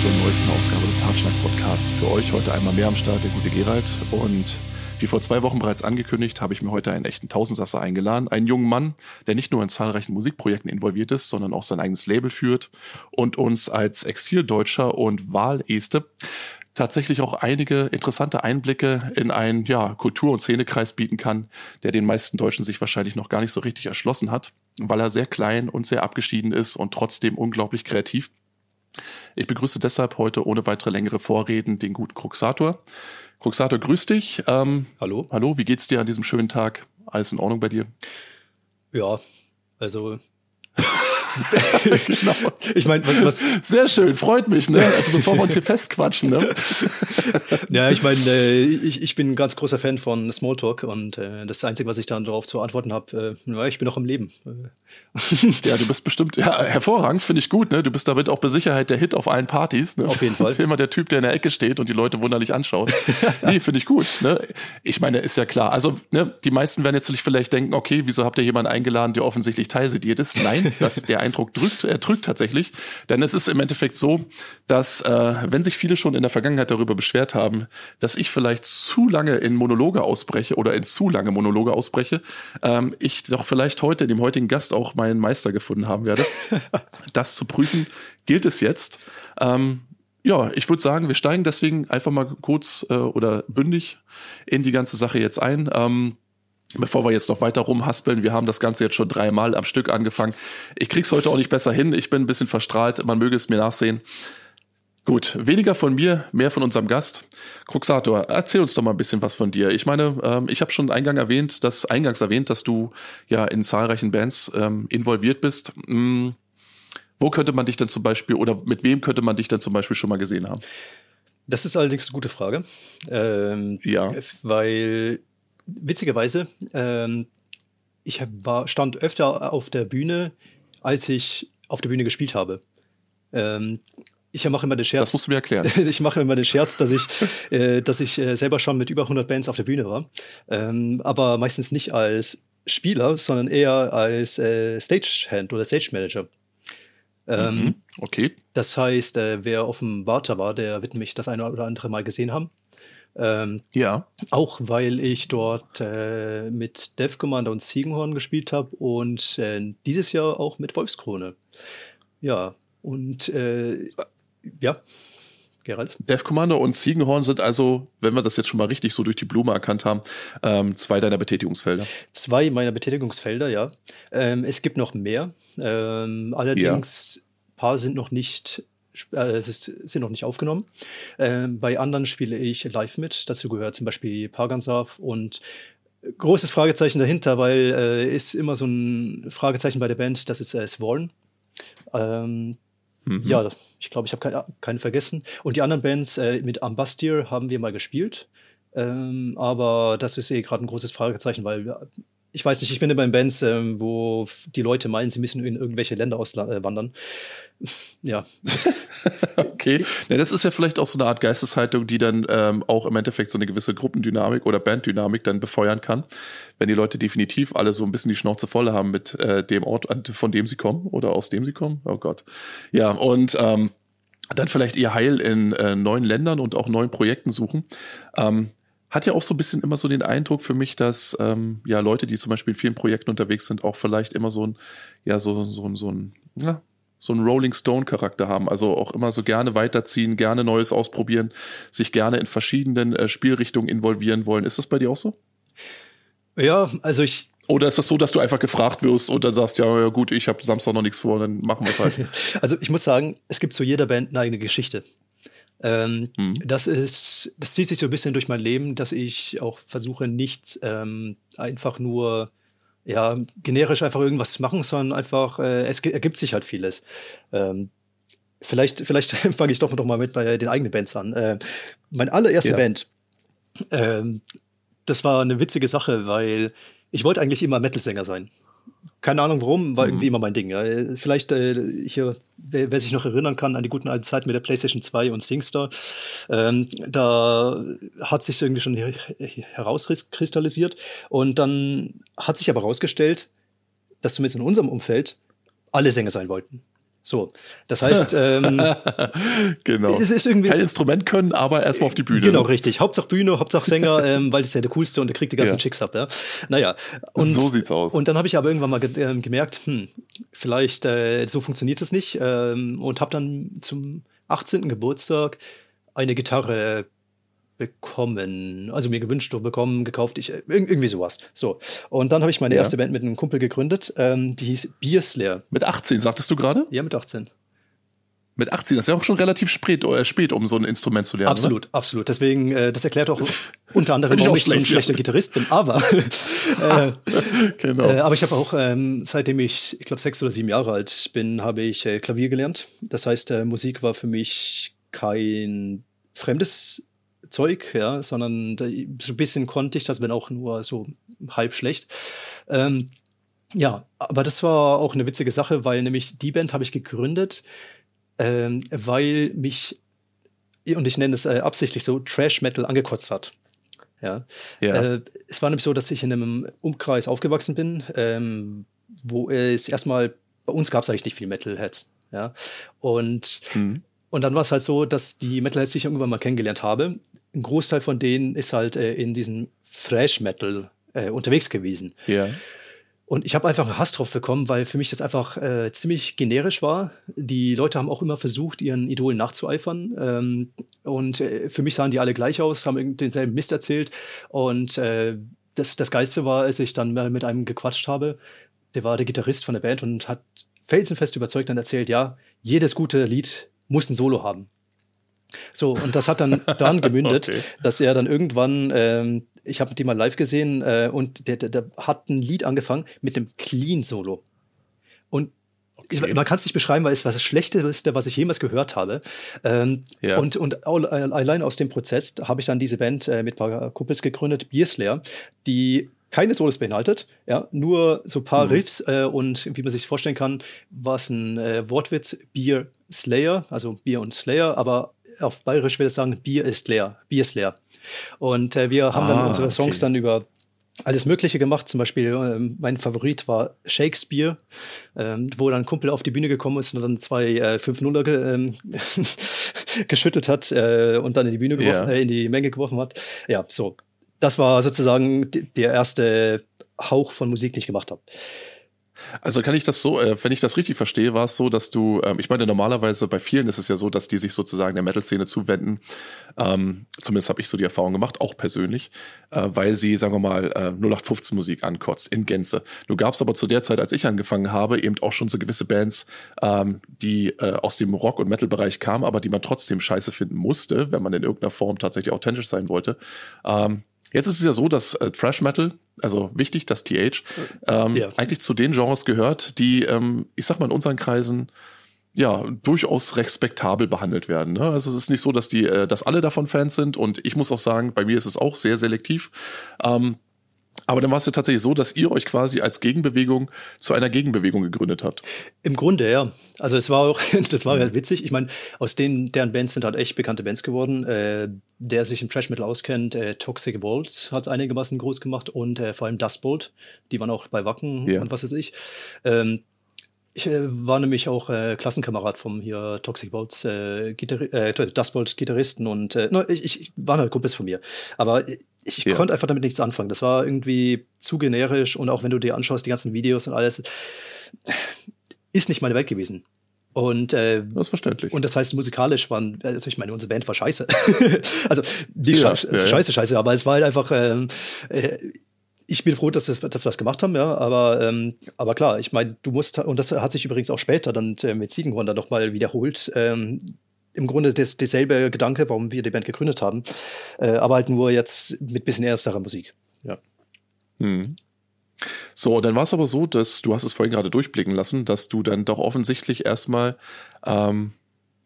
zur neuesten Ausgabe des Hartschlag Podcast. Für euch heute einmal mehr am Start der gute Gerald und wie vor zwei Wochen bereits angekündigt, habe ich mir heute einen echten Tausendsasser eingeladen. Einen jungen Mann, der nicht nur in zahlreichen Musikprojekten involviert ist, sondern auch sein eigenes Label führt und uns als Exildeutscher und Wahleste tatsächlich auch einige interessante Einblicke in einen ja, Kultur- und Szenekreis bieten kann, der den meisten Deutschen sich wahrscheinlich noch gar nicht so richtig erschlossen hat, weil er sehr klein und sehr abgeschieden ist und trotzdem unglaublich kreativ. Ich begrüße deshalb heute ohne weitere längere Vorreden den guten Kruxator. Kruxator, grüß dich. Ähm, hallo. Hallo, wie geht's dir an diesem schönen Tag? Alles in Ordnung bei dir? Ja, also genau. Ich meine, was, was. Sehr schön, freut mich, ne? Also bevor wir uns hier festquatschen, ne? ja, ich meine, äh, ich, ich bin ein ganz großer Fan von Smalltalk und äh, das Einzige, was ich dann darauf zu antworten habe, äh, ja, ich bin noch im Leben. ja, du bist bestimmt, ja, hervorragend, finde ich gut, ne? Du bist damit auch bei Sicherheit der Hit auf allen Partys, ne? Auf jeden Fall. Immer der Typ, der in der Ecke steht und die Leute wunderlich anschaut. nee, finde ich gut, ne? Ich meine, ist ja klar. Also, ne, die meisten werden jetzt vielleicht denken, okay, wieso habt ihr jemanden eingeladen, der offensichtlich teilsediert ist? Nein, das, der Eindruck drückt, er drückt tatsächlich. Denn es ist im Endeffekt so, dass, äh, wenn sich viele schon in der Vergangenheit darüber beschwert haben, dass ich vielleicht zu lange in Monologe ausbreche oder in zu lange Monologe ausbreche, ähm, ich doch vielleicht heute, dem heutigen Gast auch meinen Meister gefunden haben werde. das zu prüfen gilt es jetzt. Ähm, ja, ich würde sagen, wir steigen deswegen einfach mal kurz äh, oder bündig in die ganze Sache jetzt ein. Ähm, Bevor wir jetzt noch weiter rumhaspeln, wir haben das Ganze jetzt schon dreimal am Stück angefangen. Ich krieg's heute auch nicht besser hin. Ich bin ein bisschen verstrahlt. Man möge es mir nachsehen. Gut, weniger von mir, mehr von unserem Gast. Kruxator, erzähl uns doch mal ein bisschen was von dir. Ich meine, ähm, ich habe schon eingangs erwähnt, dass eingangs erwähnt, dass du ja in zahlreichen Bands ähm, involviert bist. Hm, wo könnte man dich denn zum Beispiel oder mit wem könnte man dich denn zum Beispiel schon mal gesehen haben? Das ist allerdings eine gute Frage. Ähm, ja. Weil witzigerweise, ähm, ich war, stand öfter auf der Bühne, als ich auf der Bühne gespielt habe. Ähm, ich mache immer den Scherz. Das musst du mir erklären. ich mache immer den Scherz, dass ich, äh, dass ich äh, selber schon mit über 100 Bands auf der Bühne war. Ähm, aber meistens nicht als Spieler, sondern eher als äh, Stagehand oder Stage Manager. Ähm, mhm, okay. Das heißt, äh, wer auf dem Warter war, der wird mich das eine oder andere Mal gesehen haben. Ähm, ja. Auch weil ich dort äh, mit Dev Commander und Ziegenhorn gespielt habe und äh, dieses Jahr auch mit Wolfskrone. Ja, und äh, ja. Gerald? Dev Commander und Ziegenhorn sind also, wenn wir das jetzt schon mal richtig so durch die Blume erkannt haben, ähm, zwei deiner Betätigungsfelder. Zwei meiner Betätigungsfelder, ja. Ähm, es gibt noch mehr. Ähm, allerdings, ja. paar sind noch nicht äh, sind noch nicht aufgenommen. Äh, bei anderen spiele ich live mit. Dazu gehört zum Beispiel Pagansav und großes Fragezeichen dahinter, weil äh, ist immer so ein Fragezeichen bei der Band, das ist äh, Sworn. Ähm, mhm. Ja, ich glaube, ich habe keine, keine vergessen. Und die anderen Bands äh, mit Ambastir haben wir mal gespielt. Ähm, aber das ist eh gerade ein großes Fragezeichen, weil ich weiß nicht, ich bin in bei Bands, ähm, wo die Leute meinen, sie müssen in irgendwelche Länder auswandern. ja. okay. Ja, das ist ja vielleicht auch so eine Art Geisteshaltung, die dann ähm, auch im Endeffekt so eine gewisse Gruppendynamik oder Banddynamik dann befeuern kann. Wenn die Leute definitiv alle so ein bisschen die Schnauze voll haben mit äh, dem Ort, von dem sie kommen oder aus dem sie kommen. Oh Gott. Ja, und ähm, dann vielleicht ihr Heil in äh, neuen Ländern und auch neuen Projekten suchen. Ähm, hat ja auch so ein bisschen immer so den Eindruck für mich, dass ähm, ja Leute, die zum Beispiel in vielen Projekten unterwegs sind, auch vielleicht immer so ein, ja, so, so, so ein, ja, so ein Rolling Stone-Charakter haben. Also auch immer so gerne weiterziehen, gerne Neues ausprobieren, sich gerne in verschiedenen äh, Spielrichtungen involvieren wollen. Ist das bei dir auch so? Ja, also ich. Oder ist das so, dass du einfach gefragt wirst und dann sagst, ja, ja gut, ich habe Samstag noch nichts vor, dann machen wir es halt. also ich muss sagen, es gibt zu jeder Band eine eigene Geschichte. Ähm, mhm. Das ist, das zieht sich so ein bisschen durch mein Leben, dass ich auch versuche, nichts ähm, einfach nur ja generisch einfach irgendwas zu machen, sondern einfach äh, es ergibt sich halt vieles. Ähm, vielleicht, vielleicht fange ich doch noch mal mit bei den eigenen Bands an. Äh, meine allererste ja. Band, ähm, das war eine witzige Sache, weil ich wollte eigentlich immer Metal-Sänger sein keine Ahnung warum, war mhm. irgendwie immer mein Ding. Ja. Vielleicht, äh, hier, wer, wer, sich noch erinnern kann an die guten alten Zeiten mit der PlayStation 2 und SingStar, ähm, da hat sich irgendwie schon herauskristallisiert. Und dann hat sich aber herausgestellt, dass zumindest in unserem Umfeld alle Sänger sein wollten. So, das heißt, ähm, genau. es ist irgendwie kein Instrument können, aber erstmal auf die Bühne. Genau, richtig. Hauptsache Bühne, Hauptsache Sänger, ähm, weil das ist ja der coolste und der kriegt die ganzen Ja. Chicks ab. Ja. Naja, und So sieht's aus. Und dann habe ich aber irgendwann mal ge ähm, gemerkt, hm, vielleicht äh, so funktioniert das nicht ähm, und habe dann zum 18. Geburtstag eine Gitarre bekommen, also mir gewünscht oder bekommen, gekauft, ich, irg- irgendwie sowas. So. Und dann habe ich meine Ja. erste Band mit einem Kumpel gegründet, ähm, die hieß Beer Slayer. Mit 18, sagtest du gerade? Ja, mit 18. Mit 18, das ist ja auch schon relativ spät, äh, spät um so ein Instrument zu lernen. Absolut, absolut. Deswegen, äh, das erklärt auch unter anderem, ich warum auch ich so ein schlechter Gitarrist bin. Aber, äh, Ne? Genau. äh, aber ich habe auch, ähm, seitdem ich, ich glaube, sechs oder sieben Jahre alt bin, habe ich äh, Klavier gelernt. Das heißt, äh, Musik war für mich kein fremdes Zeug, ja, sondern so ein bisschen konnte ich das, wenn auch nur so halb schlecht. Ähm, ja, aber das war auch eine witzige Sache, weil nämlich die Band habe ich gegründet, ähm, weil mich, und ich nenne es äh, absichtlich so, Trash Metal angekotzt hat. Ja. Ja. Äh, es war nämlich so, dass ich in einem Umkreis aufgewachsen bin, ähm, wo es erstmal, bei uns gab es eigentlich nicht viel Metalheads. Ja. Und Hm. und dann war es halt so, dass die Metalheads, die ich irgendwann mal kennengelernt habe, ein Großteil von denen ist halt äh, in diesem Thrash-Metal äh, unterwegs gewesen. Ja. Und ich habe einfach einen Hass drauf bekommen, weil für mich das einfach äh, ziemlich generisch war. Die Leute haben auch immer versucht, ihren Idolen nachzueifern. Ähm, und äh, für mich sahen die alle gleich aus, haben denselben Mist erzählt. Und äh, das, das Geilste war, als ich dann mal mit einem gequatscht habe, der war der Gitarrist von der Band und hat felsenfest überzeugt dann erzählt, ja, jedes gute Lied muss ein Solo haben. So, und das hat dann daran gemündet, Okay. dass er dann irgendwann, ähm, ich habe die mal live gesehen, äh, und der, der, der hat ein Lied angefangen mit einem Clean-Solo. Und ich, Okay. man kann es nicht beschreiben, weil es war das Schlechteste, was ich jemals gehört habe. Ähm, Ja. Und, und äh, allein aus dem Prozess habe ich dann diese Band äh, mit ein paar Kumpels gegründet, Beer Slayer, die keine Solos beinhaltet, ja, nur so ein paar Riffs äh, und wie man sich vorstellen kann, war es ein äh, Wortwitz, Beer Slayer, also Bier und Slayer, aber auf Bayerisch würde ich sagen, Bier ist leer, Bier Slayer. Und äh, wir haben dann Ah, unsere Songs okay. dann über alles Mögliche gemacht. Zum Beispiel, ähm, mein Favorit war Shakespeare, ähm, wo dann ein Kumpel auf die Bühne gekommen ist und dann zwei äh, 5-0er ge ähm, geschüttelt hat äh, und dann in die Bühne geworfen, Ja. äh, in die Menge geworfen hat. Ja, so. Das war sozusagen der erste Hauch von Musik, den ich gemacht habe. Also kann ich das so, äh, wenn ich das richtig verstehe, war es so, dass du, ähm, ich meine, normalerweise bei vielen ist es ja so, dass die sich sozusagen der Metal-Szene zuwenden. Ähm, zumindest habe ich so die Erfahrung gemacht, auch persönlich, äh, weil sie, sagen wir mal, äh, 0815-Musik ankotzt, in Gänze. Nur gab es aber zu der Zeit, als ich angefangen habe, eben auch schon so gewisse Bands, ähm, die äh, aus dem Rock- und Metal-Bereich kamen, aber die man trotzdem scheiße finden musste, wenn man in irgendeiner Form tatsächlich authentisch sein wollte. Ähm, Jetzt ist es ja so, dass äh, Thrash Metal, also wichtig, das TH, ähm, Ja. eigentlich zu den Genres gehört, die, ähm, ich sag mal, in unseren Kreisen ja durchaus respektabel behandelt werden. Ne? Also es ist nicht so, dass die, äh, dass alle davon Fans sind und ich muss auch sagen, bei mir ist es auch sehr selektiv. Ähm, aber dann war es ja tatsächlich so, dass ihr euch quasi als Gegenbewegung zu einer Gegenbewegung gegründet habt. Im Grunde, ja. Also es war auch, das war halt witzig. Ich meine, aus denen, deren Bands sind halt echt bekannte Bands geworden. Äh, der sich im Trash Metal auskennt, äh, Toxic Waltz hat einigermaßen groß gemacht und äh, vor allem Dustbolt, die waren auch bei Wacken Ja. und was weiß ich. Ähm, ich äh, war nämlich auch äh, Klassenkamerad vom hier Toxic Waltz äh, Gitarri äh, Dustbolt Gitarristen und äh, no, ich, ich waren halt Kumpels von mir. Aber ich, ich Ja. konnte einfach damit nichts anfangen. Das war irgendwie zu generisch und auch wenn du dir anschaust, die ganzen Videos und alles, ist nicht meine Welt gewesen. Und, äh, Das ist verständlich. und das heißt, musikalisch waren, also ich meine, unsere Band war scheiße. also die Ja, Scheiße, ja, ja. scheiße, scheiße, aber es war halt einfach, ähm, äh, ich bin froh, dass wir, dass wir was gemacht haben, ja, aber, ähm, aber klar, ich meine, du musst, und das hat sich übrigens auch später dann mit Ziegenhorn dann nochmal wiederholt, ähm, im Grunde das, derselbe Gedanke, warum wir die Band gegründet haben, äh, aber halt nur jetzt mit bisschen ernsterer Musik. Ja. Hm. So, dann war es aber so, dass du hast es vorhin gerade durchblicken lassen, dass du dann doch offensichtlich erstmal ähm,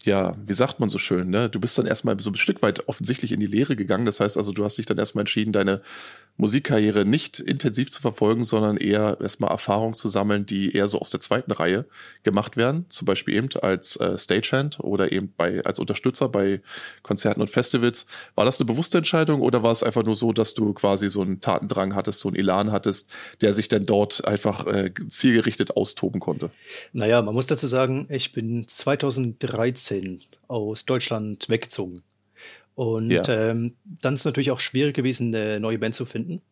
ja, wie sagt man so schön, ne? Du bist dann erstmal so ein Stück weit offensichtlich in die Lehre gegangen. Das heißt also, du hast dich dann erstmal entschieden, deine Musikkarriere nicht intensiv zu verfolgen, sondern eher erstmal Erfahrungen zu sammeln, die eher so aus der zweiten Reihe gemacht werden. Zum Beispiel eben als äh, Stagehand oder eben bei, als Unterstützer bei Konzerten und Festivals. War das eine bewusste Entscheidung oder war es einfach nur so, dass du quasi so einen Tatendrang hattest, so einen Elan hattest, der sich dann dort einfach äh, zielgerichtet austoben konnte? Naja, man muss dazu sagen, ich bin 2013 aus Deutschland weggezogen. Und ja. ähm, dann ist es natürlich auch schwierig gewesen, eine neue Band zu finden.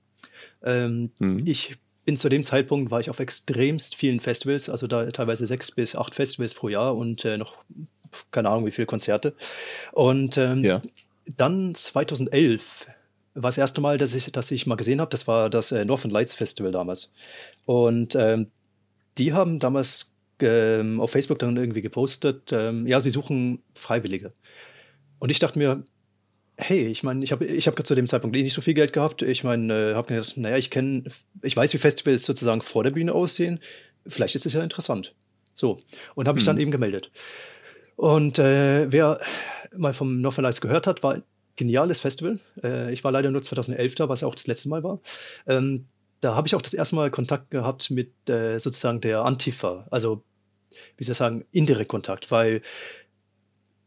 Ähm, mhm. Ich bin zu dem Zeitpunkt, war ich auf extremst vielen Festivals, also da teilweise sechs bis acht Festivals pro Jahr und äh, noch keine Ahnung wie viele Konzerte. Und ähm, ja. dann 2011 war das erste Mal, dass ich, dass ich mal gesehen habe, das war das äh, Northern Lights Festival damals. Und ähm, die haben damals ähm, auf Facebook dann irgendwie gepostet, ähm, ja, sie suchen Freiwillige. Und ich dachte mir, hey, ich meine, ich habe ich hab zu dem Zeitpunkt eh nicht so viel Geld gehabt. Ich meine, äh, habe gedacht, naja, ich kenne, ich weiß, wie Festivals sozusagen vor der Bühne aussehen. Vielleicht ist es ja interessant. So. Und habe mich dann mhm. eben gemeldet. Und äh, wer mal vom Northern Lights gehört hat, war ein geniales Festival. Äh, ich war leider nur 2011 da, was ja auch das letzte Mal war. Ähm, da habe ich auch das erste Mal Kontakt gehabt mit äh, sozusagen der Antifa. Also, wie soll ich sagen, indirekt Kontakt, weil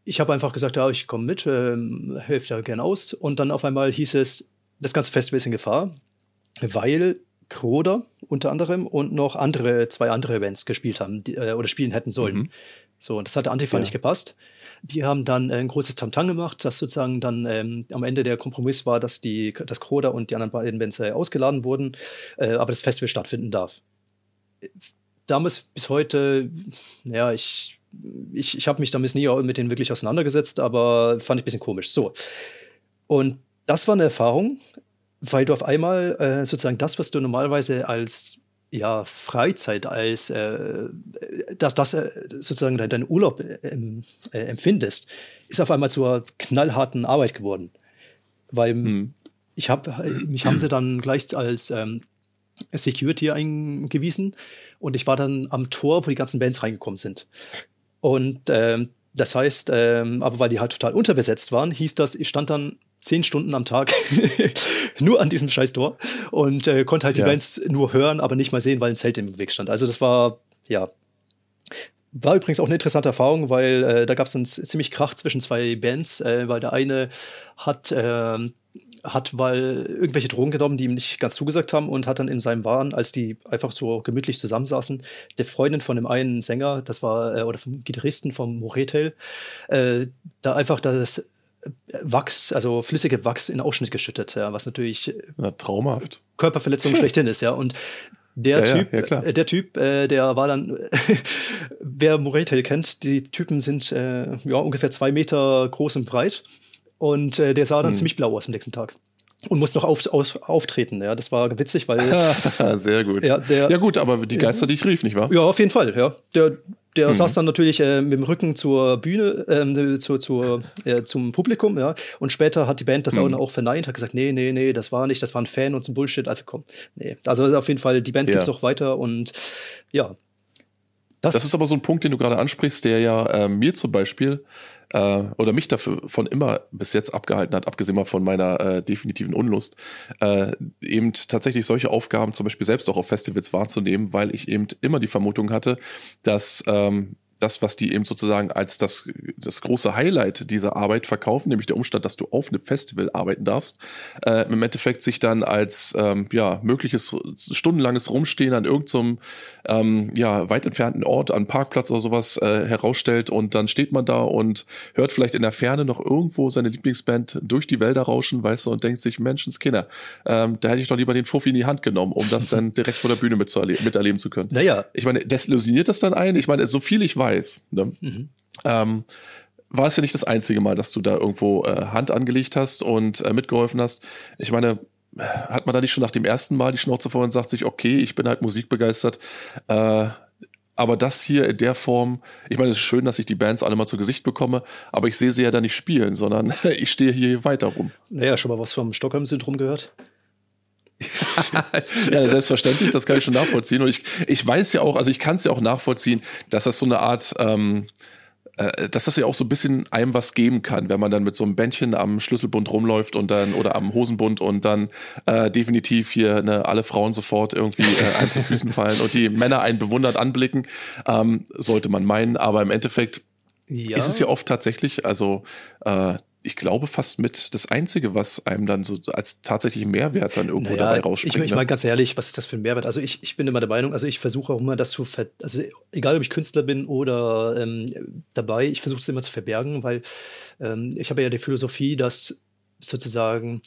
ich habe einfach gesagt, ja, ich komme mit, ähm, helfe da gern aus. Und dann auf einmal hieß es, das ganze Festival ist in Gefahr, weil Kroder unter anderem und noch andere, zwei andere Bands gespielt haben die, äh, oder spielen hätten sollen. Mhm. So, und das hat der Antifa ja. nicht gepasst. Die haben dann äh, ein großes Tamtam gemacht, dass sozusagen dann ähm, am Ende der Kompromiss war, dass die, das Kroder und die anderen beiden Bands äh, ausgeladen wurden, äh, aber das Festival stattfinden darf. Damals bis heute, ja, ich ich, ich habe mich damit nie mit denen wirklich auseinandergesetzt, aber fand ich ein bisschen komisch. So. Und das war eine Erfahrung, weil du auf einmal äh, sozusagen das, was du normalerweise als ja, Freizeit, als äh, dass das äh, sozusagen dein, dein Urlaub äh, äh, empfindest, ist auf einmal zur knallharten Arbeit geworden. Weil hm. ich habe, mich haben sie dann gleich als ähm, Security eingewiesen und ich war dann am Tor, wo die ganzen Bands reingekommen sind. Und ähm, das heißt, ähm, aber weil die halt total unterbesetzt waren, hieß das, ich stand dann zehn Stunden am Tag nur an diesem scheiß Tor und äh, konnte halt ja. die Bands nur hören, aber nicht mal sehen, weil ein Zelt im Weg stand. Also das war, ja, war übrigens auch eine interessante Erfahrung, weil äh, da gab es einen ziemlich Krach zwischen zwei Bands, äh, weil der eine hat äh, hat weil irgendwelche Drogen genommen, die ihm nicht ganz zugesagt haben und hat dann in seinem Wahn, als die einfach so gemütlich zusammensaßen, der Freundin von dem einen Sänger, das war, äh, oder vom Gitarristen vom Moretel, äh, da einfach das Wachs, also flüssige Wachs in Ausschnitt geschüttet, ja, was natürlich ja, traumhaft. Körperverletzung schlechthin ist, ja. Und der ja, Typ, ja, äh, der Typ, äh, der war dann, wer Moretel kennt, die Typen sind äh, ja ungefähr zwei Meter groß und breit und äh, der sah dann hm. ziemlich blau aus am nächsten Tag. Und muss noch auf, auf, auftreten, ja. Das war witzig, weil. Sehr gut. Ja, der, ja, gut, aber die Geister, die ich rief, nicht wahr? Ja, auf jeden Fall, ja. Der, der mhm. saß dann natürlich äh, mit dem Rücken zur Bühne, äh, zur, zur, äh, zum Publikum, ja. Und später hat die Band das mhm. auch verneint, hat gesagt, nee, nee, nee, das war nicht, das war ein Fan und so Bullshit. Also komm, nee. Also auf jeden Fall, die Band ja. gibt's auch weiter und ja. Das, das ist aber so ein Punkt, den du gerade ansprichst, der ja äh, mir zum Beispiel äh, oder mich dafür von immer bis jetzt abgehalten hat, abgesehen mal von meiner äh, definitiven Unlust, äh, eben tatsächlich solche Aufgaben zum Beispiel selbst auch auf Festivals wahrzunehmen, weil ich eben immer die Vermutung hatte, dass ähm, das, was die eben sozusagen als das, das große Highlight dieser Arbeit verkaufen, nämlich der Umstand, dass du auf einem Festival arbeiten darfst, äh, im Endeffekt sich dann als ähm, ja, mögliches stundenlanges Rumstehen an irgendeinem ähm, ja, weit entfernten Ort, an Parkplatz oder sowas äh, herausstellt und dann steht man da und hört vielleicht in der Ferne noch irgendwo seine Lieblingsband durch die Wälder rauschen, weißt du, und denkt sich, Menschenskinder, ähm, da hätte ich doch lieber den Fuffi in die Hand genommen, um das dann direkt vor der Bühne miterleben zu können. Naja. Ich meine, desillusioniert das dann ein? Ich meine, so viel ich weiß, weiß. Ne? Mhm. Ähm, war es ja nicht das einzige Mal, dass du da irgendwo äh, Hand angelegt hast und äh, mitgeholfen hast. Ich meine, hat man da nicht schon nach dem ersten Mal die Schnauze vor und sagt sich, okay, ich bin halt musikbegeistert, äh, aber das hier in der Form, ich meine, es ist schön, dass ich die Bands alle mal zu Gesicht bekomme, aber ich sehe sie ja da nicht spielen, sondern ich stehe hier weiter rum. Naja, schon mal was vom Stockholm-Syndrom gehört? ja, selbstverständlich, das kann ich schon nachvollziehen. Und ich, ich weiß ja auch, also ich kann es ja auch nachvollziehen, dass das so eine Art ähm, äh, dass das ja auch so ein bisschen einem was geben kann, wenn man dann mit so einem Bändchen am Schlüsselbund rumläuft und dann oder am Hosenbund und dann äh, definitiv hier ne, alle Frauen sofort irgendwie äh, einem zu Füßen fallen und die Männer einen bewundert anblicken, ähm, sollte man meinen. Aber im Endeffekt ja. ist es ja oft tatsächlich, also äh, ich glaube, fast mit das Einzige, was einem dann so als tatsächlichen Mehrwert dann irgendwo naja, dabei rausspringt. Ich, ich ne? meine ganz ehrlich, was ist das für ein Mehrwert? Also ich, ich bin immer der Meinung, also ich versuche auch immer das zu ver also egal ob ich Künstler bin oder ähm, dabei, ich versuche es immer zu verbergen, weil ähm, ich habe ja die Philosophie, dass sozusagen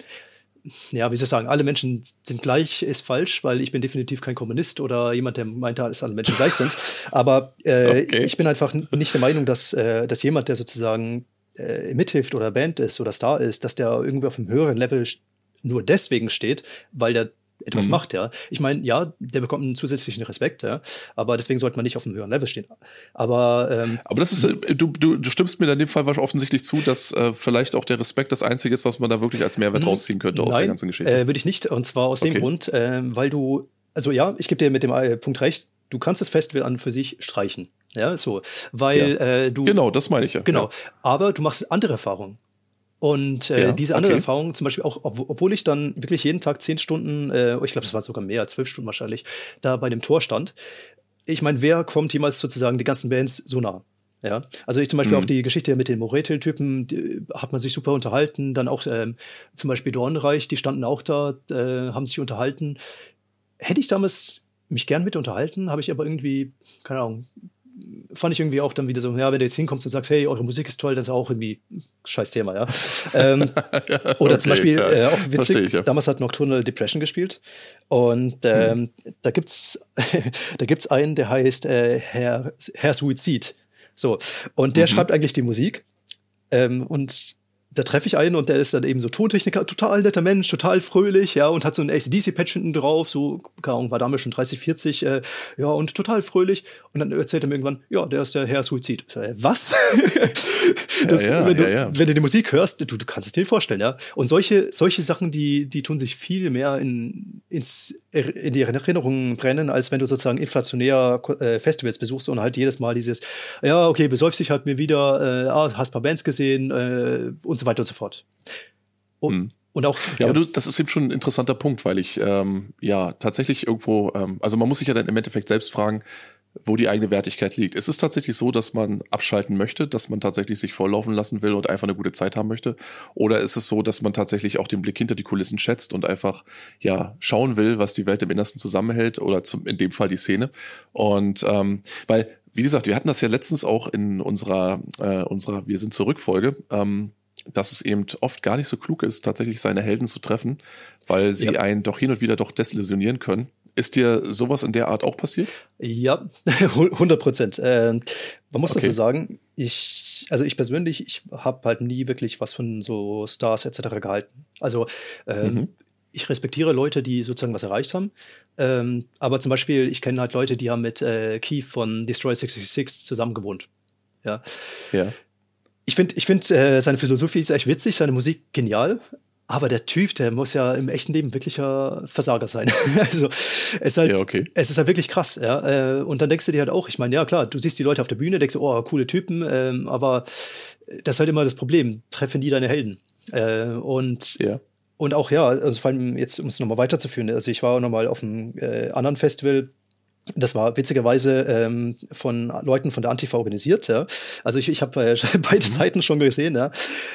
ja, wie soll ich sagen, alle Menschen sind gleich, ist falsch, weil ich bin definitiv kein Kommunist oder jemand, der meint, dass alle Menschen gleich sind. Aber äh, okay. ich bin einfach nicht der Meinung, dass, äh, dass jemand, der sozusagen äh, mithilft oder Band ist oder Star ist, dass der irgendwie auf einem höheren Level nur deswegen steht, weil der etwas mhm. macht, ja. Ich meine, ja, der bekommt einen zusätzlichen Respekt, ja, aber deswegen sollte man nicht auf einem höheren Level stehen. Aber ähm, aber das ist, äh, du, du, du stimmst mir in dem Fall offensichtlich zu, dass äh, vielleicht auch der Respekt das Einzige ist, was man da wirklich als Mehrwert rausziehen könnte aus der ganzen Geschichte. Äh, würde ich nicht, und zwar aus okay. dem Grund, äh, weil du, also ja, ich gebe dir mit dem äh, Punkt recht, du kannst das Festival an für sich streichen. Ja, so. Weil ja. äh, du. Genau, das meine ich ja. Genau. Ja. Aber du machst andere Erfahrungen. Und äh, ja, diese andere okay. Erfahrung, zum Beispiel auch, obwohl ich dann wirklich jeden Tag zehn Stunden, äh, ich glaube, es war sogar mehr als zwölf Stunden wahrscheinlich, da bei dem Tor stand. Ich meine, wer kommt jemals sozusagen die ganzen Bands so nah? Ja, also ich zum Beispiel mhm. auch die Geschichte mit den Moretel-Typen, hat man sich super unterhalten. Dann auch ähm, zum Beispiel Dornreich, die standen auch da, äh, haben sich unterhalten. Hätte ich damals mich gern mit unterhalten, habe ich aber irgendwie, keine Ahnung, fand ich irgendwie auch dann wieder so, ja, wenn du jetzt hinkommst und sagst, hey, eure Musik ist toll, das ist auch irgendwie scheiß Thema, ja. ähm, ja oder okay, zum Beispiel, ja. äh, auch witzig, ich, ja. damals hat Nocturnal Depression gespielt und ähm, hm. da gibt's da gibt's einen, der heißt äh, Herr, Herr Suizid. So, und der mhm. schreibt eigentlich die Musik ähm, und da treffe ich einen und der ist dann eben so Tontechniker, total netter Mensch, total fröhlich, ja, und hat so ein ACDC-Patch hinten drauf, so, keine Ahnung, war damals schon 30, 40, äh, ja, und total fröhlich. Und dann erzählt er mir irgendwann, ja, der ist der Herr Suizid. Äh, was? das, ja, ja, wenn, du, ja, wenn, du, die Musik hörst, du, du kannst es dir vorstellen, ja. Und solche, solche Sachen, die, die tun sich viel mehr in, ins, in die Erinnerungen brennen, als wenn du sozusagen inflationär äh, Festivals besuchst und halt jedes Mal dieses, ja, okay, besäufst dich halt mir wieder, äh, ah, hast paar Bands gesehen, äh, und so weiter und so fort. Und, hm. und auch. Ja, ja, aber du, das ist eben schon ein interessanter Punkt, weil ich ähm, ja tatsächlich irgendwo, ähm, also man muss sich ja dann im Endeffekt selbst fragen, wo die eigene Wertigkeit liegt. Ist es tatsächlich so, dass man abschalten möchte, dass man tatsächlich sich volllaufen lassen will und einfach eine gute Zeit haben möchte? Oder ist es so, dass man tatsächlich auch den Blick hinter die Kulissen schätzt und einfach ja schauen will, was die Welt im Innersten zusammenhält oder zum, in dem Fall die Szene? Und ähm, weil, wie gesagt, wir hatten das ja letztens auch in unserer, äh, unserer Wir sind zurück Folge. Ähm, dass es eben oft gar nicht so klug ist, tatsächlich seine Helden zu treffen, weil sie ja. einen doch hin und wieder doch desillusionieren können. Ist dir sowas in der Art auch passiert? Ja, 100 Prozent. Äh, man muss okay. dazu sagen, ich, also ich persönlich, ich habe halt nie wirklich was von so Stars etc. gehalten. Also ähm, mhm. ich respektiere Leute, die sozusagen was erreicht haben. Ähm, aber zum Beispiel, ich kenne halt Leute, die haben mit äh, Keith von Destroy 66 zusammen gewohnt. Ja. Ja ich finde, ich find, äh, seine Philosophie ist echt witzig, seine Musik genial. Aber der Typ, der muss ja im echten Leben wirklicher Versager sein. also es ist halt, ja, okay. es ist halt wirklich krass, ja. Äh, und dann denkst du dir halt auch, ich meine, ja klar, du siehst die Leute auf der Bühne, denkst du, oh, coole Typen, ähm, aber das ist halt immer das Problem, treffe nie deine Helden. Äh, und ja. Und auch, ja, also vor allem jetzt, um es nochmal weiterzuführen, also ich war nochmal auf einem äh, anderen Festival, das war witzigerweise ähm, von Leuten von der Antifa organisiert. Ja. Also ich, ich habe äh, beide mhm. Seiten schon gesehen. Ja.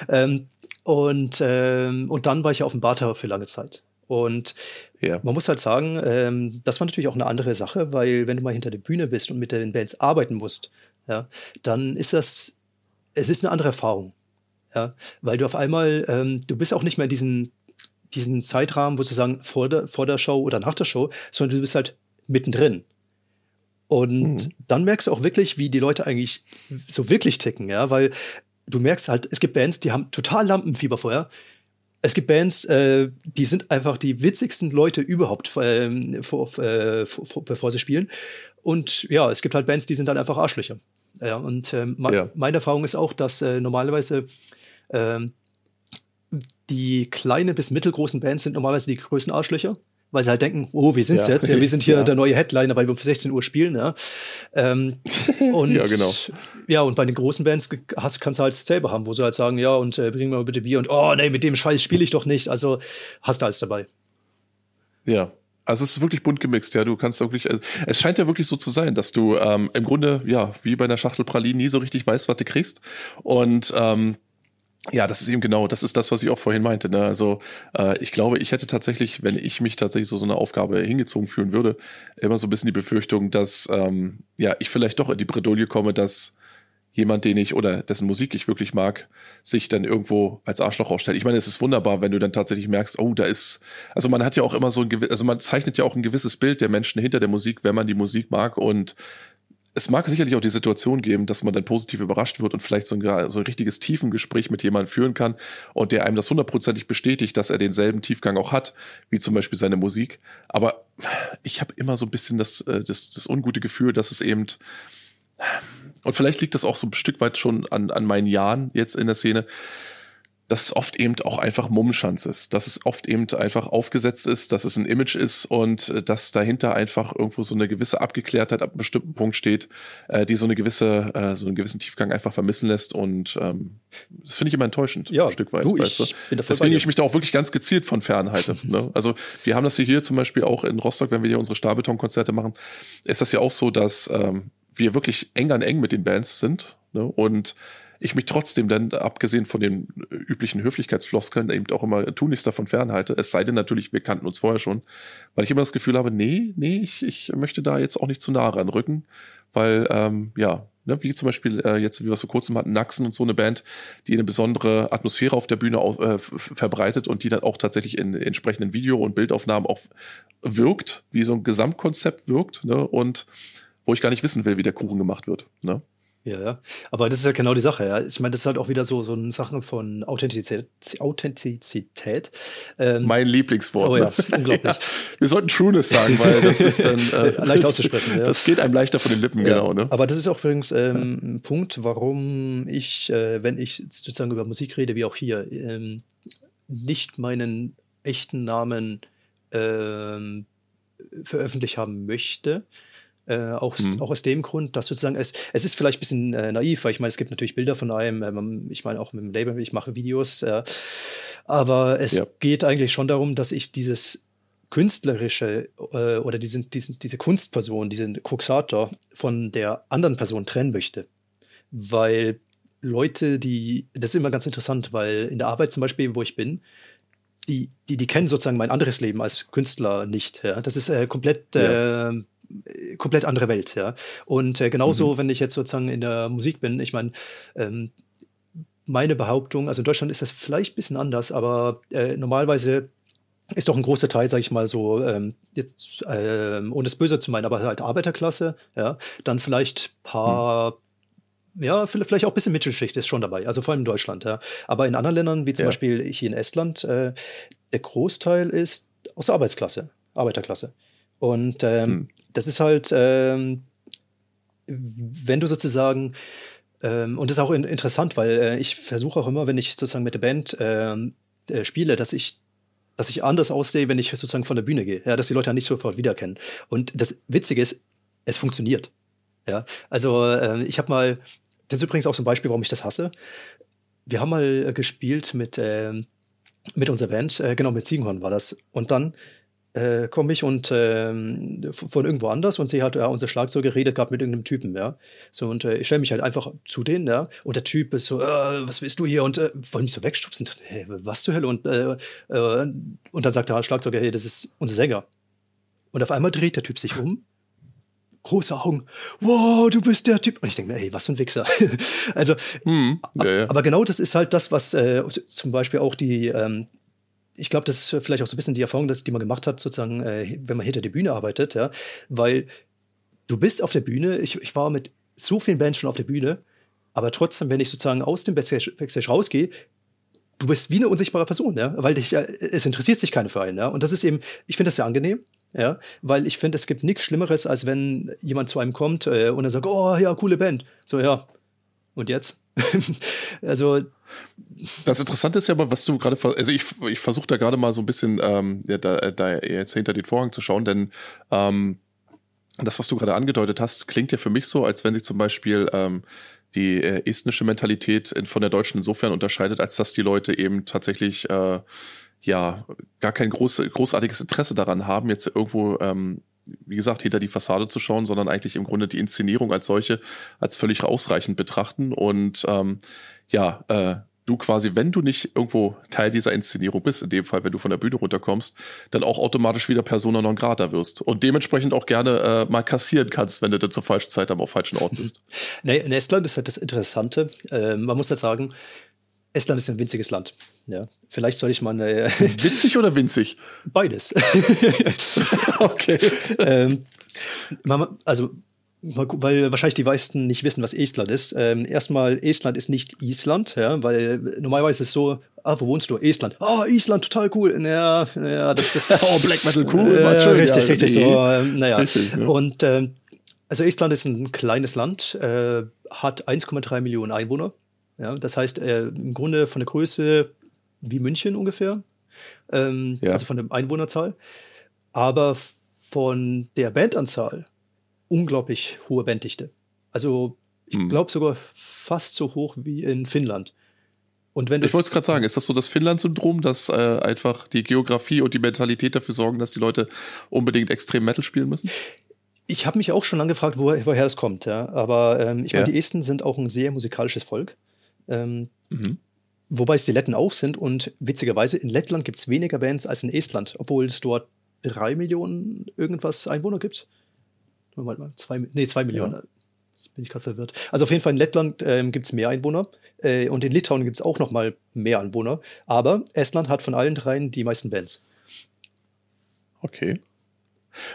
Ähm, und, ähm, und dann war ich ja auf dem Barter für lange Zeit. Und ja. man muss halt sagen, ähm, das war natürlich auch eine andere Sache, weil wenn du mal hinter der Bühne bist und mit den Bands arbeiten musst, ja, dann ist das, es ist eine andere Erfahrung. Ja, weil du auf einmal, ähm, du bist auch nicht mehr in diesen, diesen Zeitrahmen, wo sozusagen vor der, vor der Show oder nach der Show, sondern du bist halt mittendrin. Und mhm. dann merkst du auch wirklich, wie die Leute eigentlich so wirklich ticken, ja, weil du merkst halt, es gibt Bands, die haben total Lampenfieber vorher. Es gibt Bands, äh, die sind einfach die witzigsten Leute überhaupt, äh, vor, äh, vor, bevor sie spielen. Und ja, es gibt halt Bands, die sind dann einfach Arschlöcher. Ja, und äh, ja. meine Erfahrung ist auch, dass äh, normalerweise äh, die kleinen bis mittelgroßen Bands sind normalerweise die größten Arschlöcher. Weil sie halt denken, oh, wir sind's ja. jetzt, ja, wir sind hier ja. der neue Headliner, weil wir um 16 Uhr spielen, ja. Ähm, und, ja, genau. Ja, und bei den großen Bands hast, kannst du halt selber haben, wo sie halt sagen, ja, und äh, bring mal bitte Bier und oh, nee, mit dem Scheiß spiele ich doch nicht. Also hast du alles dabei. Ja, also es ist wirklich bunt gemixt, ja. Du kannst wirklich, also es scheint ja wirklich so zu sein, dass du ähm, im Grunde, ja, wie bei einer Schachtel Pralinen nie so richtig weißt, was du kriegst. Und ähm, ja, das ist eben genau, das ist das, was ich auch vorhin meinte. Ne? Also äh, ich glaube, ich hätte tatsächlich, wenn ich mich tatsächlich so so eine Aufgabe hingezogen fühlen würde, immer so ein bisschen die Befürchtung, dass ähm, ja ich vielleicht doch in die Bredouille komme, dass jemand, den ich oder dessen Musik ich wirklich mag, sich dann irgendwo als Arschloch ausstellt. Ich meine, es ist wunderbar, wenn du dann tatsächlich merkst, oh, da ist, also man hat ja auch immer so ein also man zeichnet ja auch ein gewisses Bild der Menschen hinter der Musik, wenn man die Musik mag und es mag sicherlich auch die Situation geben, dass man dann positiv überrascht wird und vielleicht so ein, so ein richtiges Tiefengespräch mit jemandem führen kann und der einem das hundertprozentig bestätigt, dass er denselben Tiefgang auch hat, wie zum Beispiel seine Musik. Aber ich habe immer so ein bisschen das, äh, das, das ungute Gefühl, dass es eben und vielleicht liegt das auch so ein Stück weit schon an, an meinen Jahren jetzt in der Szene, dass es oft eben auch einfach Mummenschanz ist, dass es oft eben einfach aufgesetzt ist, dass es ein Image ist und äh, dass dahinter einfach irgendwo so eine gewisse Abgeklärtheit ab einem bestimmten Punkt steht, äh, die so eine gewisse, äh, so einen gewissen Tiefgang einfach vermissen lässt und ähm, das finde ich immer enttäuschend, ja, ein Stück weit. Du, weißt du? Bin Deswegen ich mich da auch wirklich ganz gezielt von fernhalte. ne? Also wir haben das hier zum Beispiel auch in Rostock, wenn wir hier unsere Stahlbetonkonzerte machen, ist das ja auch so, dass ähm, wir wirklich eng an eng mit den Bands sind ne? und ich mich trotzdem dann, abgesehen von den üblichen Höflichkeitsfloskeln, eben auch immer tunlichst davon fernhalte. Es sei denn natürlich, wir kannten uns vorher schon, weil ich immer das Gefühl habe, nee, nee, ich, ich möchte da jetzt auch nicht zu nah ranrücken, weil, ähm, ja, ne, wie zum Beispiel äh, jetzt, wie wir es vor kurzem hatten, Naxen und so eine Band, die eine besondere Atmosphäre auf der Bühne auf, äh, verbreitet und die dann auch tatsächlich in entsprechenden Video- und Bildaufnahmen auch wirkt, wie so ein Gesamtkonzept wirkt, ne, und wo ich gar nicht wissen will, wie der Kuchen gemacht wird. Ne? Ja, ja. Aber das ist ja genau die Sache, ja. Ich meine, das ist halt auch wieder so, so eine Sache von Authentizität. Authentizität. Ähm, mein Lieblingswort. Oh ja, unglaublich. ja, wir sollten Trueness sagen, weil das ist dann. Äh, Leicht auszusprechen, ja. Das geht einem leichter von den Lippen, ja. genau. Ne? Aber das ist auch übrigens ähm, ein Punkt, warum ich, äh, wenn ich sozusagen über Musik rede, wie auch hier, ähm, nicht meinen echten Namen ähm, veröffentlicht haben möchte äh, auch, mhm. auch aus dem Grund, dass sozusagen es, es ist vielleicht ein bisschen äh, naiv, weil ich meine, es gibt natürlich Bilder von einem, ähm, ich meine auch mit dem Label, ich mache Videos, äh, aber es ja. geht eigentlich schon darum, dass ich dieses künstlerische äh, oder diese, diesen, diese Kunstperson, diesen Cruxator von der anderen Person trennen möchte. Weil Leute, die, das ist immer ganz interessant, weil in der Arbeit zum Beispiel, wo ich bin, die, die, die kennen sozusagen mein anderes Leben als Künstler nicht. Ja? Das ist äh, komplett ja. äh, komplett andere Welt, ja. Und äh, genauso, mhm. wenn ich jetzt sozusagen in der Musik bin, ich meine, ähm, meine Behauptung, also in Deutschland ist das vielleicht ein bisschen anders, aber äh, normalerweise ist doch ein großer Teil, sage ich mal so, ähm, jetzt, ähm, ohne es böse zu meinen, aber halt Arbeiterklasse, ja, dann vielleicht paar mhm ja, vielleicht auch ein bisschen Mittelschicht ist schon dabei, also vor allem in Deutschland, ja. Aber in anderen Ländern, wie zum ja. Beispiel hier in Estland, äh, der Großteil ist aus der Arbeitsklasse, Arbeiterklasse. Und ähm, hm. Das ist halt, ähm, wenn du sozusagen, ähm, und das ist auch in, interessant, weil äh, ich versuche auch immer, wenn ich sozusagen mit der Band ähm, äh, spiele, dass ich dass ich anders aussehe, wenn ich sozusagen von der Bühne gehe, ja, dass die Leute nicht sofort wiedererkennen. Und das Witzige ist, es funktioniert. Ja, also äh, ich habe mal, das ist übrigens auch so ein Beispiel, warum ich das hasse. Wir haben mal gespielt mit äh, mit unserer Band, äh, genau mit Ziegenhorn war das. Und dann äh, komme ich und äh, von irgendwo anders und sie hat, ja, unser Schlagzeuger redet gerade mit irgendeinem Typen, ja. So, und äh, ich stelle mich halt einfach zu denen, ja. Und der Typ ist so, äh, was willst du hier? Und äh, wollte mich so wegstupsen. Hey, was zur Hölle? Und, äh, äh, und dann sagt der Schlagzeuger, hey, das ist unser Sänger. Und auf einmal dreht der Typ sich um große Augen. Wow, du bist der Typ. Und ich denke mir, ey, was für ein Wichser. also, hm, ja, ja. aber genau das ist halt das, was äh, zum Beispiel auch die, ähm, ich glaube, das ist vielleicht auch so ein bisschen die Erfahrung, dass, die man gemacht hat, sozusagen, äh, wenn man hinter der Bühne arbeitet, ja, weil du bist auf der Bühne, ich, ich war mit so vielen Bands schon auf der Bühne, aber trotzdem, wenn ich sozusagen aus dem Backstage, rausgehe, du bist wie eine unsichtbare Person, ja, weil dich, äh, es interessiert sich keine für einen, ja, und das ist eben, ich finde das sehr angenehm, ja, weil ich finde, es gibt nichts Schlimmeres, als wenn jemand zu einem kommt äh, und er sagt, oh ja, coole Band, so ja, und jetzt? also Das Interessante ist ja aber, was du gerade, also ich, ich versuche da gerade mal so ein bisschen ähm, ja, da, da jetzt hinter den Vorhang zu schauen, denn ähm, das, was du gerade angedeutet hast, klingt ja für mich so, als wenn sich zum Beispiel ähm, die äh, estnische Mentalität von der deutschen insofern unterscheidet, als dass die Leute eben tatsächlich äh, ja gar kein groß, großartiges Interesse daran haben, jetzt irgendwo ähm, wie gesagt, hinter die Fassade zu schauen, sondern eigentlich im Grunde die Inszenierung als solche als völlig ausreichend betrachten und ähm, ja, äh, du quasi, wenn du nicht irgendwo Teil dieser Inszenierung bist, in dem Fall, wenn du von der Bühne runterkommst, dann auch automatisch wieder Persona non grata wirst und dementsprechend auch gerne äh, mal kassieren kannst, wenn du dann zur falschen Zeit am falschen Ort bist. nee, in Estland ist halt das Interessante. Äh, man muss halt sagen, Estland ist ein winziges Land. Ja, vielleicht soll ich mal eine. Winzig oder winzig? Beides. okay. ähm, also weil wahrscheinlich die meisten nicht wissen, was Estland ist. Ähm, erstmal, Estland ist nicht Island, ja, weil normalerweise ist es so, ah, wo wohnst du? Estland. Ah, oh, Island, total cool. Ja, ja, das ist. oh, Black Metal cool. Ja, schön, richtig, ja, richtig. Nee. So, ähm, naja. Richtig, ja. Und ähm, also Estland ist ein kleines Land, äh, hat 1,3 Millionen Einwohner. Ja, das heißt, äh, im Grunde von der Größe wie München ungefähr. Ähm, ja. Also von der Einwohnerzahl. Aber von der Bandanzahl unglaublich hohe Banddichte. Also ich hm. glaube sogar fast so hoch wie in Finnland. Und wenn ich wollte es gerade sagen, ist das so das Finnland-Syndrom, dass äh, einfach die Geografie und die Mentalität dafür sorgen, dass die Leute unbedingt extrem Metal spielen müssen? Ich habe mich auch schon angefragt, woher, woher das kommt, ja. Aber ähm, ich ja. meine, die Esten sind auch ein sehr musikalisches Volk. Ähm, mhm. Wobei es die Letten auch sind und witzigerweise in Lettland gibt es weniger Bands als in Estland, obwohl es dort drei Millionen irgendwas Einwohner gibt. Moment mal, zwei, nee, zwei Millionen. Ja. Jetzt bin ich gerade verwirrt. Also auf jeden Fall in Lettland ähm, gibt es mehr Einwohner äh, und in Litauen gibt es auch noch mal mehr Einwohner. Aber Estland hat von allen dreien die meisten Bands. Okay.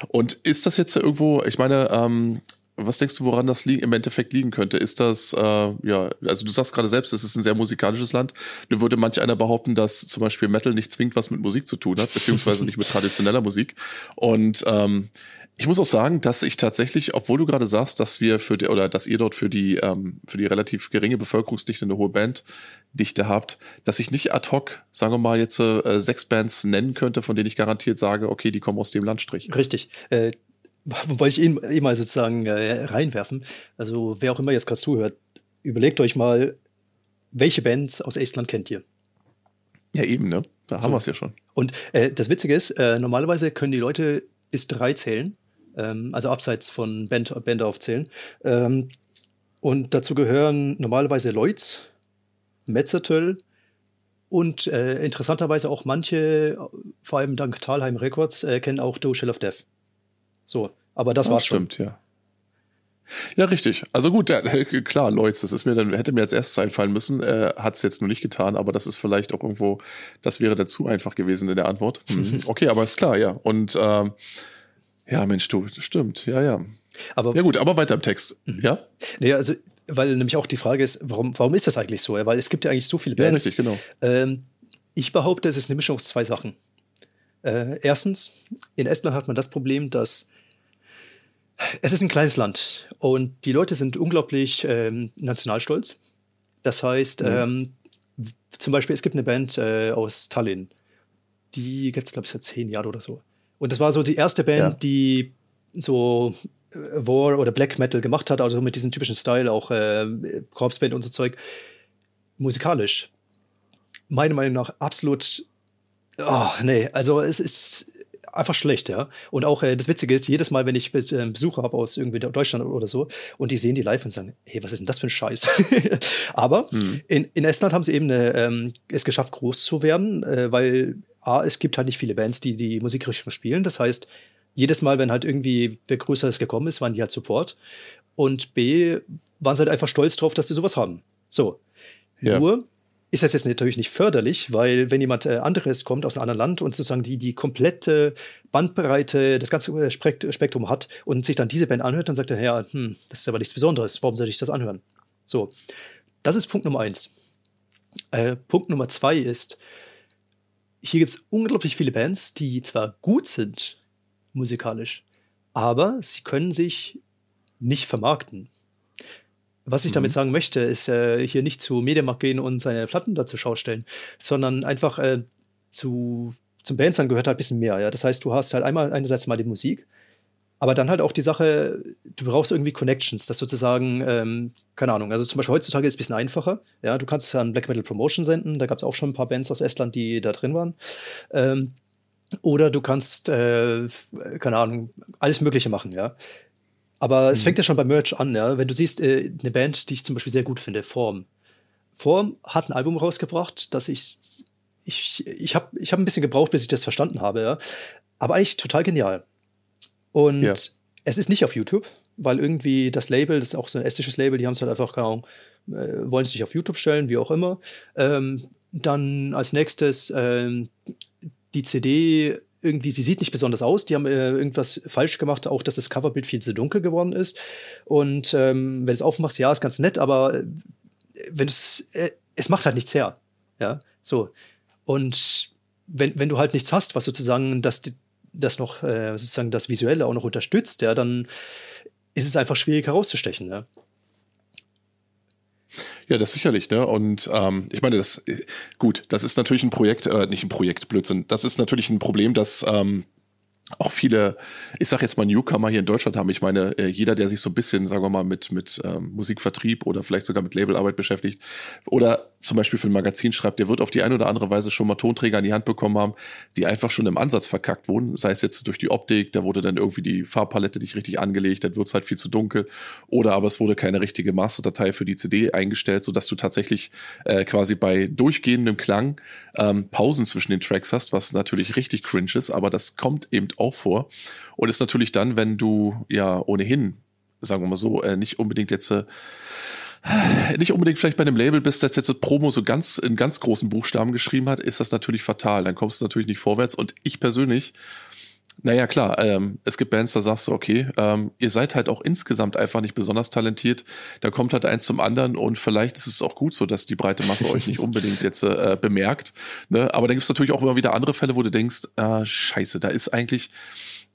Und ist das jetzt irgendwo, ich meine, ähm, was denkst du, woran das im Endeffekt liegen könnte? Ist das, äh, ja, also du sagst gerade selbst, es ist ein sehr musikalisches Land. Nun würde manch einer behaupten, dass zum Beispiel Metal nicht zwingend was mit Musik zu tun hat, beziehungsweise nicht mit traditioneller Musik. Und ähm, ich muss auch sagen, dass ich tatsächlich, obwohl du gerade sagst, dass wir für die, oder dass ihr dort für die, ähm, für die relativ geringe Bevölkerungsdichte eine hohe Banddichte habt, dass ich nicht ad hoc, sagen wir mal, jetzt äh, sechs Bands nennen könnte, von denen ich garantiert sage, okay, die kommen aus dem Landstrich. Richtig. Äh, wollte ich eh, eh mal sozusagen äh, reinwerfen. Also wer auch immer jetzt gerade zuhört, überlegt euch mal, welche Bands aus Estland kennt ihr? Ja, eben, ne? Da so. haben wir es ja schon. Und äh, das Witzige ist, äh, normalerweise können die Leute bis drei zählen, ähm, also abseits von Band, Band aufzählen. Ähm, und dazu gehören normalerweise Lloyds, Metzetöll und äh, interessanterweise auch manche, vor allem dank Talheim Records, äh, kennen auch Do Shell of Death. So, aber das ja, war's stimmt, schon. ja. Ja, richtig. Also gut, ja, klar, Lloyds, das ist mir dann, hätte mir als erstes einfallen müssen, äh, hat es jetzt nur nicht getan, aber das ist vielleicht auch irgendwo, das wäre dazu einfach gewesen in der Antwort. Hm. Okay, aber ist klar, ja. Und ähm, ja, Mensch, du, stimmt, ja, ja. Aber, ja gut, aber weiter im Text, mhm. ja? Naja, also, weil nämlich auch die Frage ist, warum, warum ist das eigentlich so? Weil es gibt ja eigentlich so viele Bands. Ja, richtig, genau. Ähm, ich behaupte, es ist eine Mischung aus zwei Sachen. Äh, erstens, in Estland hat man das Problem, dass es ist ein kleines Land und die Leute sind unglaublich ähm, nationalstolz. Das heißt, mhm. ähm, zum Beispiel, es gibt eine Band äh, aus Tallinn, die gibt es, glaube ich, seit zehn Jahren oder so. Und das war so die erste Band, ja. die so äh, War oder Black Metal gemacht hat, also mit diesem typischen Style, auch äh, Corpsband und so Zeug. Musikalisch. Meiner Meinung nach absolut. Oh, nee, also es ist einfach schlecht, ja. Und auch äh, das Witzige ist, jedes Mal, wenn ich äh, Besucher habe aus irgendwie Deutschland oder so und die sehen die live und sagen, hey, was ist denn das für ein Scheiß? Aber mhm. in, in Estland haben sie eben eine, ähm, es geschafft, groß zu werden, äh, weil A, es gibt halt nicht viele Bands, die die Musikrichtung spielen. Das heißt, jedes Mal, wenn halt irgendwie wer Größeres gekommen ist, waren die halt Support. Und B, waren sie halt einfach stolz drauf, dass die sowas haben. So. Ja. Nur ist das jetzt natürlich nicht förderlich, weil wenn jemand äh, anderes kommt aus einem anderen Land und sozusagen die, die komplette Bandbreite, das ganze äh, Spektrum hat und sich dann diese Band anhört, dann sagt er, ja, hm, das ist aber nichts Besonderes, warum soll ich das anhören? So, das ist Punkt Nummer eins. Äh, Punkt Nummer zwei ist, hier gibt es unglaublich viele Bands, die zwar gut sind musikalisch, aber sie können sich nicht vermarkten. Was ich damit mhm. sagen möchte, ist äh, hier nicht zu Mediamarkt gehen und seine Platten da zur Schau stellen, sondern einfach äh, zu zum Bandsound gehört halt ein bisschen mehr. Ja, das heißt, du hast halt einmal einerseits mal die Musik, aber dann halt auch die Sache, du brauchst irgendwie Connections, das sozusagen, ähm, keine Ahnung, also zum Beispiel heutzutage ist es ein bisschen einfacher. Ja, du kannst es an Black Metal Promotion senden, da gab es auch schon ein paar Bands aus Estland, die da drin waren. Ähm, oder du kannst, äh, keine Ahnung, alles Mögliche machen, ja. Aber mhm. es fängt ja schon beim Merch an, ja. Wenn du siehst, äh, eine Band, die ich zum Beispiel sehr gut finde, Form. Form hat ein Album rausgebracht, das ich, ich, ich habe ich hab ein bisschen gebraucht, bis ich das verstanden habe, ja. Aber eigentlich total genial. Und ja. es ist nicht auf YouTube, weil irgendwie das Label, das ist auch so ein estisches Label, die haben es halt einfach, keine Ahnung, äh, wollen es nicht auf YouTube stellen, wie auch immer. Ähm, dann als nächstes ähm, die CD irgendwie, sie sieht nicht besonders aus, die haben äh, irgendwas falsch gemacht, auch dass das Coverbild viel zu dunkel geworden ist. Und ähm, wenn du es aufmachst, ja, ist ganz nett, aber äh, wenn es, äh, es macht halt nichts her. Ja, so. Und wenn, wenn du halt nichts hast, was sozusagen das, das noch, äh, sozusagen das Visuelle auch noch unterstützt, ja, dann ist es einfach schwierig herauszustechen, ja. Ja, das sicherlich, ne? Und ähm, ich meine, das gut, das ist natürlich ein Projekt, äh, nicht ein Projekt, Blödsinn. Das ist natürlich ein Problem, das ähm, auch viele, ich sag jetzt mal Newcomer hier in Deutschland haben. Ich meine, äh, jeder, der sich so ein bisschen, sagen wir mal, mit, mit ähm, Musikvertrieb oder vielleicht sogar mit Labelarbeit beschäftigt oder zum Beispiel für ein Magazin schreibt, der wird auf die eine oder andere Weise schon mal Tonträger in die Hand bekommen haben, die einfach schon im Ansatz verkackt wurden. Sei es jetzt durch die Optik, da wurde dann irgendwie die Farbpalette nicht richtig angelegt, dann wird es halt viel zu dunkel. Oder aber es wurde keine richtige Masterdatei für die CD eingestellt, sodass du tatsächlich äh, quasi bei durchgehendem Klang ähm, Pausen zwischen den Tracks hast, was natürlich richtig cringe ist, aber das kommt eben auch vor. Und ist natürlich dann, wenn du ja ohnehin, sagen wir mal so, äh, nicht unbedingt jetzt äh, nicht unbedingt vielleicht bei einem Label bist, das jetzt Promo so ganz in ganz großen Buchstaben geschrieben hat, ist das natürlich fatal. Dann kommst du natürlich nicht vorwärts. Und ich persönlich naja, klar, ähm, es gibt Bands, da sagst du, okay, ähm, ihr seid halt auch insgesamt einfach nicht besonders talentiert. Da kommt halt eins zum anderen und vielleicht ist es auch gut so, dass die breite Masse euch nicht unbedingt jetzt äh, bemerkt. Ne? Aber dann gibt es natürlich auch immer wieder andere Fälle, wo du denkst, äh, scheiße, da ist eigentlich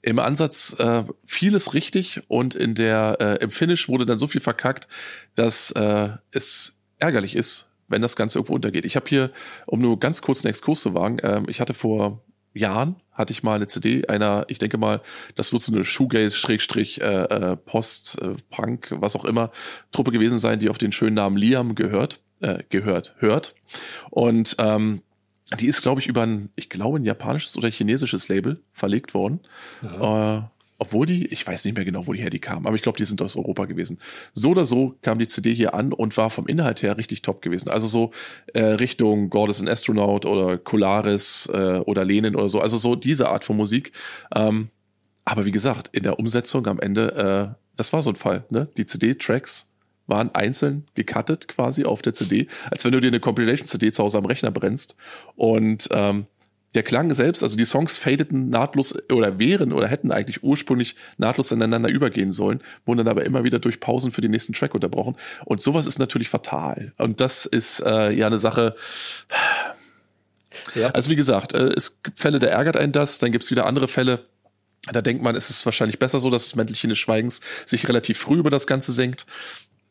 im Ansatz äh, vieles richtig und in der äh, im Finish wurde dann so viel verkackt, dass äh, es ärgerlich ist, wenn das Ganze irgendwo untergeht. Ich habe hier, um nur ganz kurz einen Exkurs zu wagen, äh, ich hatte vor Jahren hatte ich mal eine CD einer, ich denke mal, das wird so eine Shoegaze-Post, äh, äh, Post, äh, Punk, was auch immer, Truppe gewesen sein, die auf den schönen Namen Liam gehört, äh, gehört, hört. Und ähm, die ist, glaube ich, über ein, ich glaube, ein japanisches oder chinesisches Label verlegt worden. Äh, obwohl die, ich weiß nicht mehr genau, woher die kamen, aber ich glaube, die sind aus Europa gewesen. So oder so kam die CD hier an und war vom Inhalt her richtig top gewesen. Also so äh, Richtung God is an Astronaut oder Colaris äh, oder Lenin oder so. Also so diese Art von Musik. Ähm, aber wie gesagt, in der Umsetzung am Ende, äh, das war so ein Fall. Ne? Die CD-Tracks waren einzeln gecuttet quasi auf der CD, als wenn du dir eine Compilation-CD zu Hause am Rechner brennst. Und ähm, der Klang selbst, also die Songs fadeten nahtlos oder wären oder hätten eigentlich ursprünglich nahtlos ineinander übergehen sollen, wurden dann aber immer wieder durch Pausen für den nächsten Track unterbrochen. Und sowas ist natürlich fatal. Und das ist äh, ja eine Sache. Ja. Also wie gesagt, äh, es gibt Fälle, da ärgert einen das, dann gibt es wieder andere Fälle, da denkt man, es ist wahrscheinlich besser so, dass das Mäntelchen des Schweigens sich relativ früh über das Ganze senkt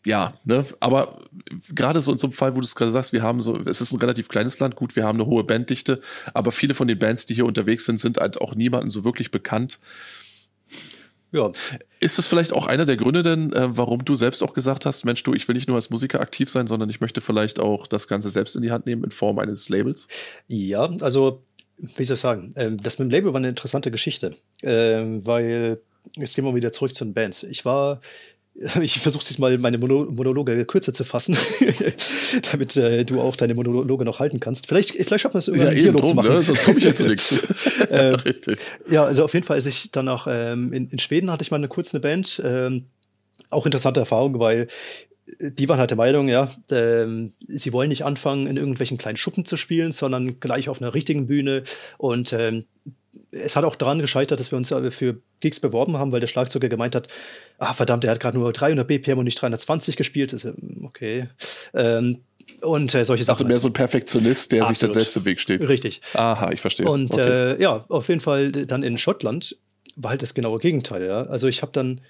ja, ne, aber gerade so in so einem Fall, wo du es gerade sagst, wir haben so, es ist ein relativ kleines Land, gut, wir haben eine hohe Banddichte, aber viele von den Bands, die hier unterwegs sind, sind halt auch niemandem so wirklich bekannt. Ja. Ist das vielleicht auch einer der Gründe denn, äh, warum du selbst auch gesagt hast, Mensch, du, ich will nicht nur als Musiker aktiv sein, sondern ich möchte vielleicht auch das Ganze selbst in die Hand nehmen in Form eines Labels? Ja, also, wie soll ich sagen, ähm, das mit dem Label war eine interessante Geschichte, ähm, weil jetzt gehen wir wieder zurück zu den Bands. Ich war ich versuche diesmal meine Mono Monologe kürzer zu fassen, damit äh, du auch deine Monologe noch halten kannst. Vielleicht, vielleicht schaffen wir es irgendwann ja, Dialog drum, zu machen. Ne? Sonst komme ich ja zu nichts. äh, Richtig. Ja, also auf jeden Fall, als ich danach ähm, in, in Schweden hatte ich mal eine kurze Band. Ähm, auch interessante Erfahrung, weil äh, die waren halt der Meinung, ja, ähm, sie wollen nicht anfangen, in irgendwelchen kleinen Schuppen zu spielen, sondern gleich auf einer richtigen Bühne. Und ähm, es hat auch daran gescheitert, dass wir uns äh, für Gigs beworben haben, weil der Schlagzeuger gemeint hat, ah verdammt, er hat gerade nur 300 BPM und nicht 320 gespielt. Ist, okay. Ähm, und äh, solche Sachen. Also mehr so ein Perfektionist, der Absolut. sich dann selbst im Weg steht. Richtig. Aha, ich verstehe. Und okay. äh, ja, auf jeden Fall dann in Schottland war halt das genaue Gegenteil. Ja? Also ich habe dann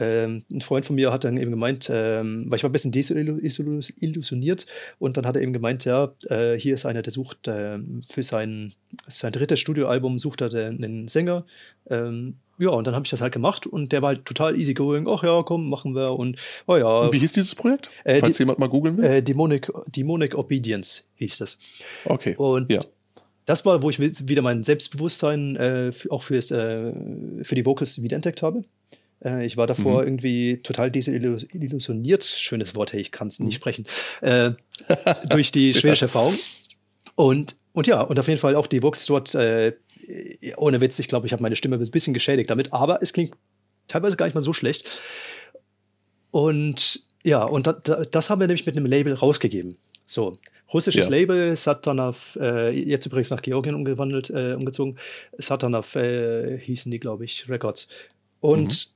ähm, ein Freund von mir hat dann eben gemeint, ähm, weil ich war ein bisschen desillusioniert und dann hat er eben gemeint, ja, äh, hier ist einer, der sucht äh, für sein, sein drittes Studioalbum, sucht er einen Sänger. Ähm, ja, und dann habe ich das halt gemacht und der war halt total easygoing. Ach ja, komm, machen wir und oh ja. Und wie hieß dieses Projekt? Äh, Falls jemand mal googeln will. Äh, Demonic, Demonic Obedience hieß das. Okay. Und ja. das war, wo ich wieder mein Selbstbewusstsein äh, auch fürs, äh, für die Vocals wiederentdeckt habe. Äh, ich war davor Mhm. irgendwie total desillusioniert, schönes Wort, hey, ich kann es nicht sprechen, äh, durch die schwedische Erfahrung. Und, und ja, und auf jeden Fall auch die Vocals dort, äh, ohne Witz, ich glaube, ich habe meine Stimme ein bisschen geschädigt damit, aber es klingt teilweise gar nicht mal so schlecht. Und ja, und da, da, das haben wir nämlich mit einem Label rausgegeben. So, russisches Ja. Label, Satanov, äh, jetzt übrigens nach Georgien umgewandelt, äh, umgezogen. Satanov äh, hießen die, glaube ich, Records. Und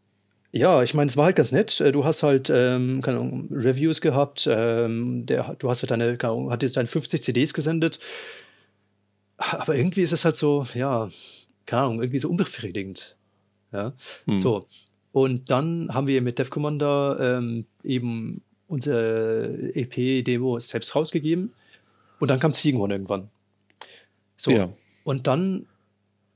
ja, ich meine, es war halt ganz nett. Äh, Du hast halt, ähm, keine Ahnung, Reviews gehabt. Ähm, der, du hast halt deine, keine Ahnung, hattest deine 50 CDs gesendet. Aber irgendwie ist es halt so, ja, keine Ahnung, irgendwie so unbefriedigend. Ja, so. Und dann haben wir mit Dev Commander ähm, eben unsere EP-Demo selbst rausgegeben. Und dann kam Ziegenhorn irgendwann. So. Ja. Und dann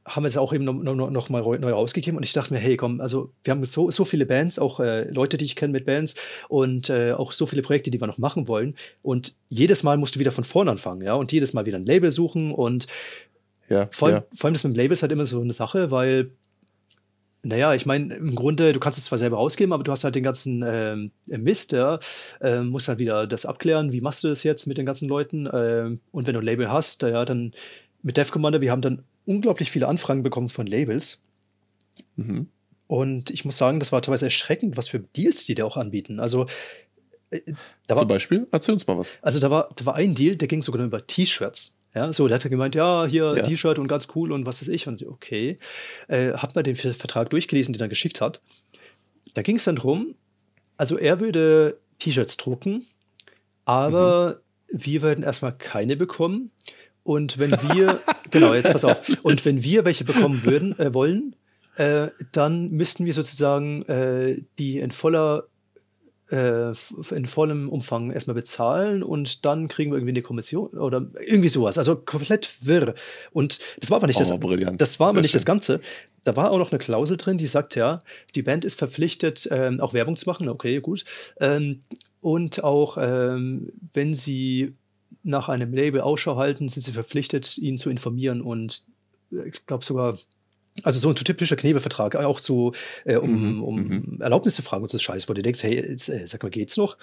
haben wir es auch eben noch, noch, noch mal neu rausgegeben und ich dachte mir, hey, komm, also wir haben so, so viele Bands, auch äh, Leute, die ich kenne mit Bands und äh, auch so viele Projekte, die wir noch machen wollen und jedes Mal musst du wieder von vorne anfangen, ja, und jedes Mal wieder ein Label suchen und Ja. vor allem, ja. vor allem das mit dem Label ist halt immer so eine Sache, weil naja, ich meine, im Grunde, du kannst es zwar selber rausgeben, aber du hast halt den ganzen ähm, Mist, ja. Ähm, musst halt wieder das abklären, wie machst du das jetzt mit den ganzen Leuten? Ähm, und wenn du ein Label hast, ja, dann mit Dev Commander, wir haben dann unglaublich viele Anfragen bekommen von Labels. Mhm. Und ich muss sagen, das war teilweise erschreckend, was für Deals die da auch anbieten. Also, äh, da war, Zum Beispiel? Erzähl uns mal was. also da war, da war ein Deal, der ging sogar über T-Shirts. Ja, so, der hat gemeint, ja, hier Ja. T-Shirt und ganz cool und was weiß ich. Und okay, äh, hat mal den Ver- Vertrag durchgelesen, den er geschickt hat. Da ging es dann drum, also er würde T-Shirts drucken, aber wir würden erstmal keine bekommen. Und wenn wir, genau, jetzt pass auf, und wenn wir welche bekommen würden, äh, wollen, äh, dann müssten wir sozusagen äh, die in voller äh, in vollem Umfang erstmal bezahlen und dann kriegen wir irgendwie eine Kommission oder irgendwie sowas. Also komplett wirr. Und das war aber nicht Oh, das. Das war aber Sehr nicht das. Ganze. Da war auch noch eine Klausel drin, die sagt ja, die Band ist verpflichtet, ähm, auch Werbung zu machen. Okay, gut. Ähm, und auch, ähm, wenn sie nach einem Label Ausschau halten, sind sie verpflichtet, ihn zu informieren und äh, ich glaube sogar also so ein typischer Knebelvertrag, auch zu, äh, um, um Erlaubnis zu fragen und so Scheiß, wo du denkst, hey, jetzt, äh, sag mal, geht's noch?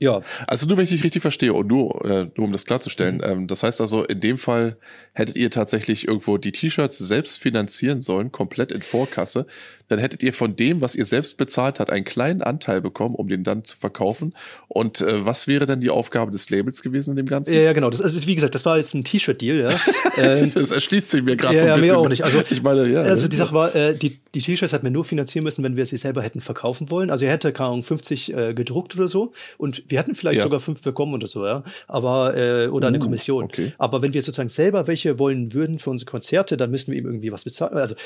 Ja, Also nur, wenn ich dich richtig verstehe und nur, äh, nur um das klarzustellen, Mhm. ähm, das heißt also, in dem Fall hättet ihr tatsächlich irgendwo die T-Shirts selbst finanzieren sollen, komplett in Vorkasse, dann hättet ihr von dem, was ihr selbst bezahlt habt, einen kleinen Anteil bekommen, um den dann zu verkaufen. Und äh, was wäre dann die Aufgabe des Labels gewesen in dem Ganzen? ja, ja, genau. Das ist, wie gesagt, das war jetzt ein T-Shirt-Deal, ja. ähm, Das erschließt sich mir gerade Ja, so ja, ein mir bisschen. auch nicht. Also- ich meine, ja. Also die Sache war, äh, die, die T-Shirts hätten wir nur finanzieren müssen, wenn wir sie selber hätten verkaufen wollen. Also er hätte, keine Ahnung, 50 äh, gedruckt oder so. Und wir hätten vielleicht Ja. sogar fünf bekommen oder so, ja. Aber, äh, oder eine Uh, Kommission. okay. Aber wenn wir sozusagen selber welche wollen würden für unsere Konzerte, dann müssen wir ihm irgendwie was bezahlen. Also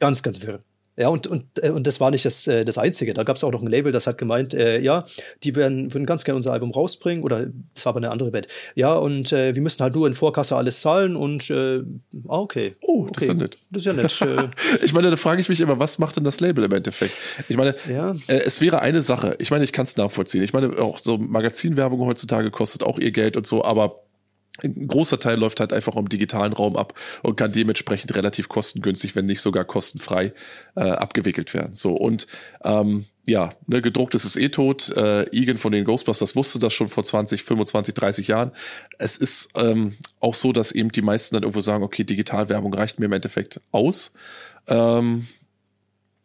ganz, ganz wirr. Ja, und, und, äh, und das war nicht das, äh, das Einzige. Da gab es auch noch ein Label, das hat gemeint, äh, ja, die werden, würden ganz gerne unser Album rausbringen, oder das war aber eine andere Band. Ja, und äh, wir müssen halt nur in Vorkasse alles zahlen und äh, ah, okay. Oh, das ist ja nett. Das ist ja nett. äh, Ich meine, da frage ich mich immer, was macht denn das Label im Endeffekt? Ich meine, Ja. es wäre eine Sache. Ich meine, ich kann es nachvollziehen. Ich meine, auch so Magazinwerbung heutzutage kostet auch ihr Geld und so, aber ein großer Teil läuft halt einfach im digitalen Raum ab und kann dementsprechend relativ kostengünstig, wenn nicht sogar kostenfrei äh, abgewickelt werden. So und ähm, ja, ne, gedruckt ist es eh tot. Äh, Egan von den Ghostbusters wusste das schon vor 20, 25, 30 Jahren. Es ist ähm, auch so, dass eben die meisten dann irgendwo sagen, okay, Digitalwerbung reicht mir im Endeffekt aus. Ähm,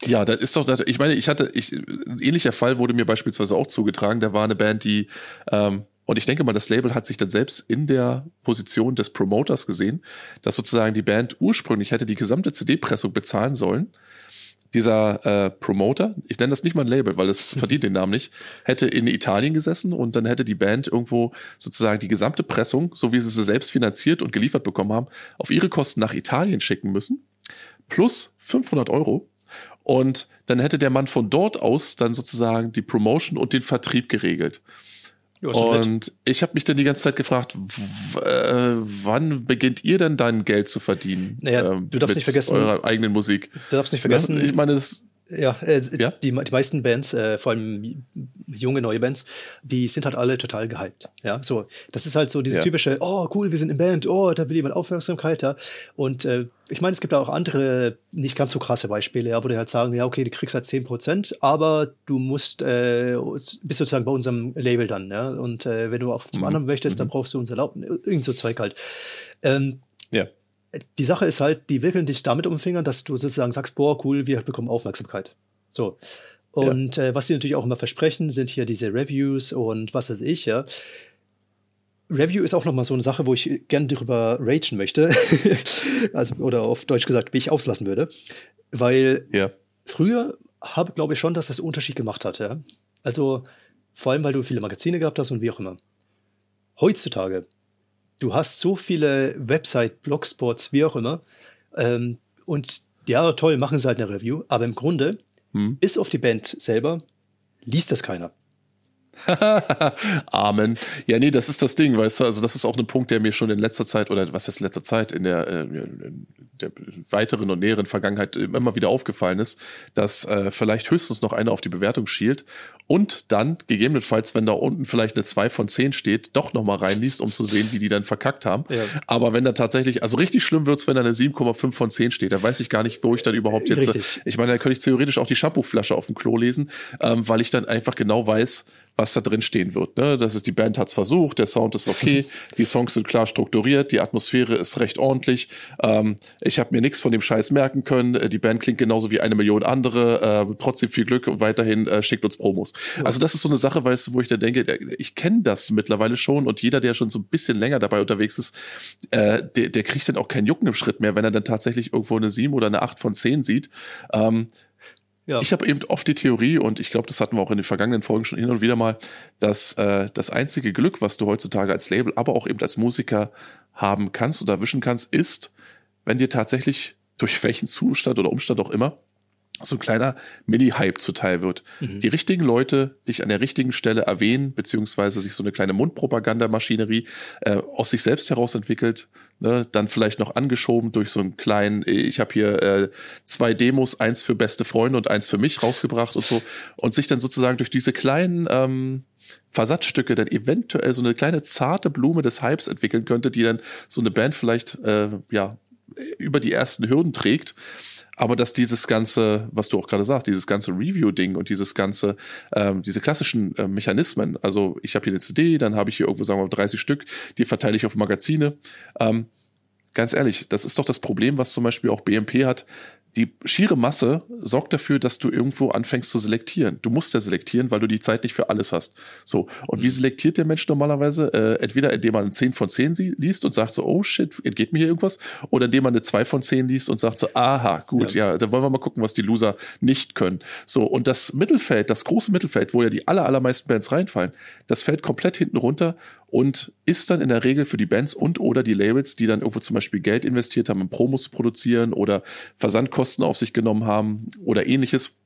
ja, das ist doch, ich meine, ich hatte, ich, ein ähnlicher Fall wurde mir beispielsweise auch zugetragen. Da war eine Band, die, ähm, und ich denke mal, das Label hat sich dann selbst in der Position des Promoters gesehen, dass sozusagen die Band ursprünglich hätte die gesamte CD-Pressung bezahlen sollen. Dieser äh, Promoter, ich nenne das nicht mal ein Label, weil es verdient den Namen nicht, hätte in Italien gesessen und dann hätte die Band irgendwo sozusagen die gesamte Pressung, so wie sie sie selbst finanziert und geliefert bekommen haben, auf ihre Kosten nach Italien schicken müssen, plus 500 Euro. Und dann hätte der Mann von dort aus dann sozusagen die Promotion und den Vertrieb geregelt. Ja, und ich habe mich dann die ganze Zeit gefragt, äh, wann beginnt ihr denn dann Geld zu verdienen? Naja, ähm, du darfst nicht vergessen. Eurer eigenen Musik. Du darfst nicht vergessen. Ich meine, das ja, äh, ja? Die, die meisten Bands, äh, vor allem junge, neue Bands, die sind halt alle total gehypt. Ja, so. Das ist halt so dieses ja. typische, oh, cool, wir sind in Band, oh, da will jemand Aufmerksamkeit, ja. Und äh, ich meine, es gibt auch andere, nicht ganz so krasse Beispiele, ja, wo die halt sagen, ja, okay, du kriegst halt zehn Prozent, aber du musst, äh, bist sozusagen bei unserem Label dann, ja. Und äh, wenn du auf zum mhm. anderen möchtest, mhm. dann brauchst du uns erlauben, irgend so Zeug halt. Ähm, ja die Sache ist halt, die wickeln dich damit um den Finger, dass du sozusagen sagst, boah, cool, wir bekommen Aufmerksamkeit. So. Und ja. äh, was sie natürlich auch immer versprechen, sind hier diese Reviews und was weiß ich, ja. Review ist auch nochmal so eine Sache, wo ich gerne drüber ragen möchte. also, oder auf Deutsch gesagt, wie ich auslassen würde. Weil ja. früher habe, glaube ich schon, dass das Unterschied gemacht hat, ja. Also, vor allem, weil du viele Magazine gehabt hast und wie auch immer. Heutzutage du hast so viele Website, Blogspots, wie auch immer. Ähm, und ja, toll, machen sie halt eine Review. Aber im Grunde, hm. bis auf die Band selber, liest das keiner. Amen. Ja, nee, das ist das Ding, weißt du, also das ist auch ein Punkt, der mir schon in letzter Zeit, oder was heißt letzter Zeit, in der, äh, in der weiteren und näheren Vergangenheit immer wieder aufgefallen ist, dass äh, vielleicht höchstens noch einer auf die Bewertung schielt und dann gegebenenfalls, wenn da unten vielleicht eine 2 von 10 steht, doch nochmal reinliest, um zu sehen, wie die dann verkackt haben. Ja. Aber wenn da tatsächlich, also richtig schlimm wird's, wenn da eine 7,5 von 10 steht, da weiß ich gar nicht, wo ich dann überhaupt jetzt, richtig. ich meine, da könnte ich theoretisch auch die Shampooflasche auf dem Klo lesen, ähm, weil ich dann einfach genau weiß, was da drin stehen wird. Ne? Das ist, die Band hat's versucht, der Sound ist okay, die Songs sind klar strukturiert, die Atmosphäre ist recht ordentlich. Ähm, ich habe mir nichts von dem Scheiß merken können. Äh, die Band klingt genauso wie eine Million andere. Äh, trotzdem viel Glück und weiterhin äh, schickt uns Promos. Ja. Also das ist so eine Sache, weißt du, wo ich da denke, ich kenne das mittlerweile schon und jeder, der schon so ein bisschen länger dabei unterwegs ist, äh, der, der kriegt dann auch keinen Jucken im Schritt mehr, wenn er dann tatsächlich irgendwo eine 7 oder eine 8 von 10 sieht. Ähm, ja. Ich habe eben oft die Theorie, und ich glaube, das hatten wir auch in den vergangenen Folgen schon hin und wieder mal, dass äh, das einzige Glück, was du heutzutage als Label, aber auch eben als Musiker haben kannst oder wischen kannst, ist, wenn dir tatsächlich durch welchen Zustand oder Umstand auch immer so ein kleiner Mini-Hype zuteil wird. Mhm. Die richtigen Leute dich an der richtigen Stelle erwähnen, beziehungsweise sich so eine kleine Mundpropagandamaschinerie äh, aus sich selbst heraus entwickelt, ne? dann vielleicht noch angeschoben durch so einen kleinen, ich habe hier äh, zwei Demos, eins für beste Freunde und eins für mich rausgebracht und so, und sich dann sozusagen durch diese kleinen ähm, Versatzstücke dann eventuell so eine kleine zarte Blume des Hypes entwickeln könnte, die dann so eine Band vielleicht äh, ja über die ersten Hürden trägt aber dass dieses ganze, was du auch gerade sagst, dieses ganze Review-Ding und dieses ganze, ähm, diese klassischen äh, Mechanismen, also ich habe hier eine CD, dann habe ich hier irgendwo, sagen wir mal, 30 Stück, die verteile ich auf Magazine. Ähm, ganz ehrlich, das ist doch das Problem, was zum Beispiel auch BMP hat die schiere Masse sorgt dafür, dass du irgendwo anfängst zu selektieren. Du musst ja selektieren, weil du die Zeit nicht für alles hast. So. Und wie mhm. selektiert der Mensch normalerweise? Äh, entweder indem man eine 10 von 10 liest und sagt so, oh shit, entgeht mir hier irgendwas? Oder indem man eine 2 von 10 liest und sagt so, aha, gut, ja, ja dann wollen wir mal gucken, was die Loser nicht können. So. Und das Mittelfeld, das große Mittelfeld, wo ja die aller, allermeisten Bands reinfallen, das fällt komplett hinten runter und ist dann in der Regel für die Bands und oder die Labels, die dann irgendwo zum Beispiel Geld investiert haben, um Promos zu produzieren oder Versandkosten auf sich genommen haben oder ähnliches,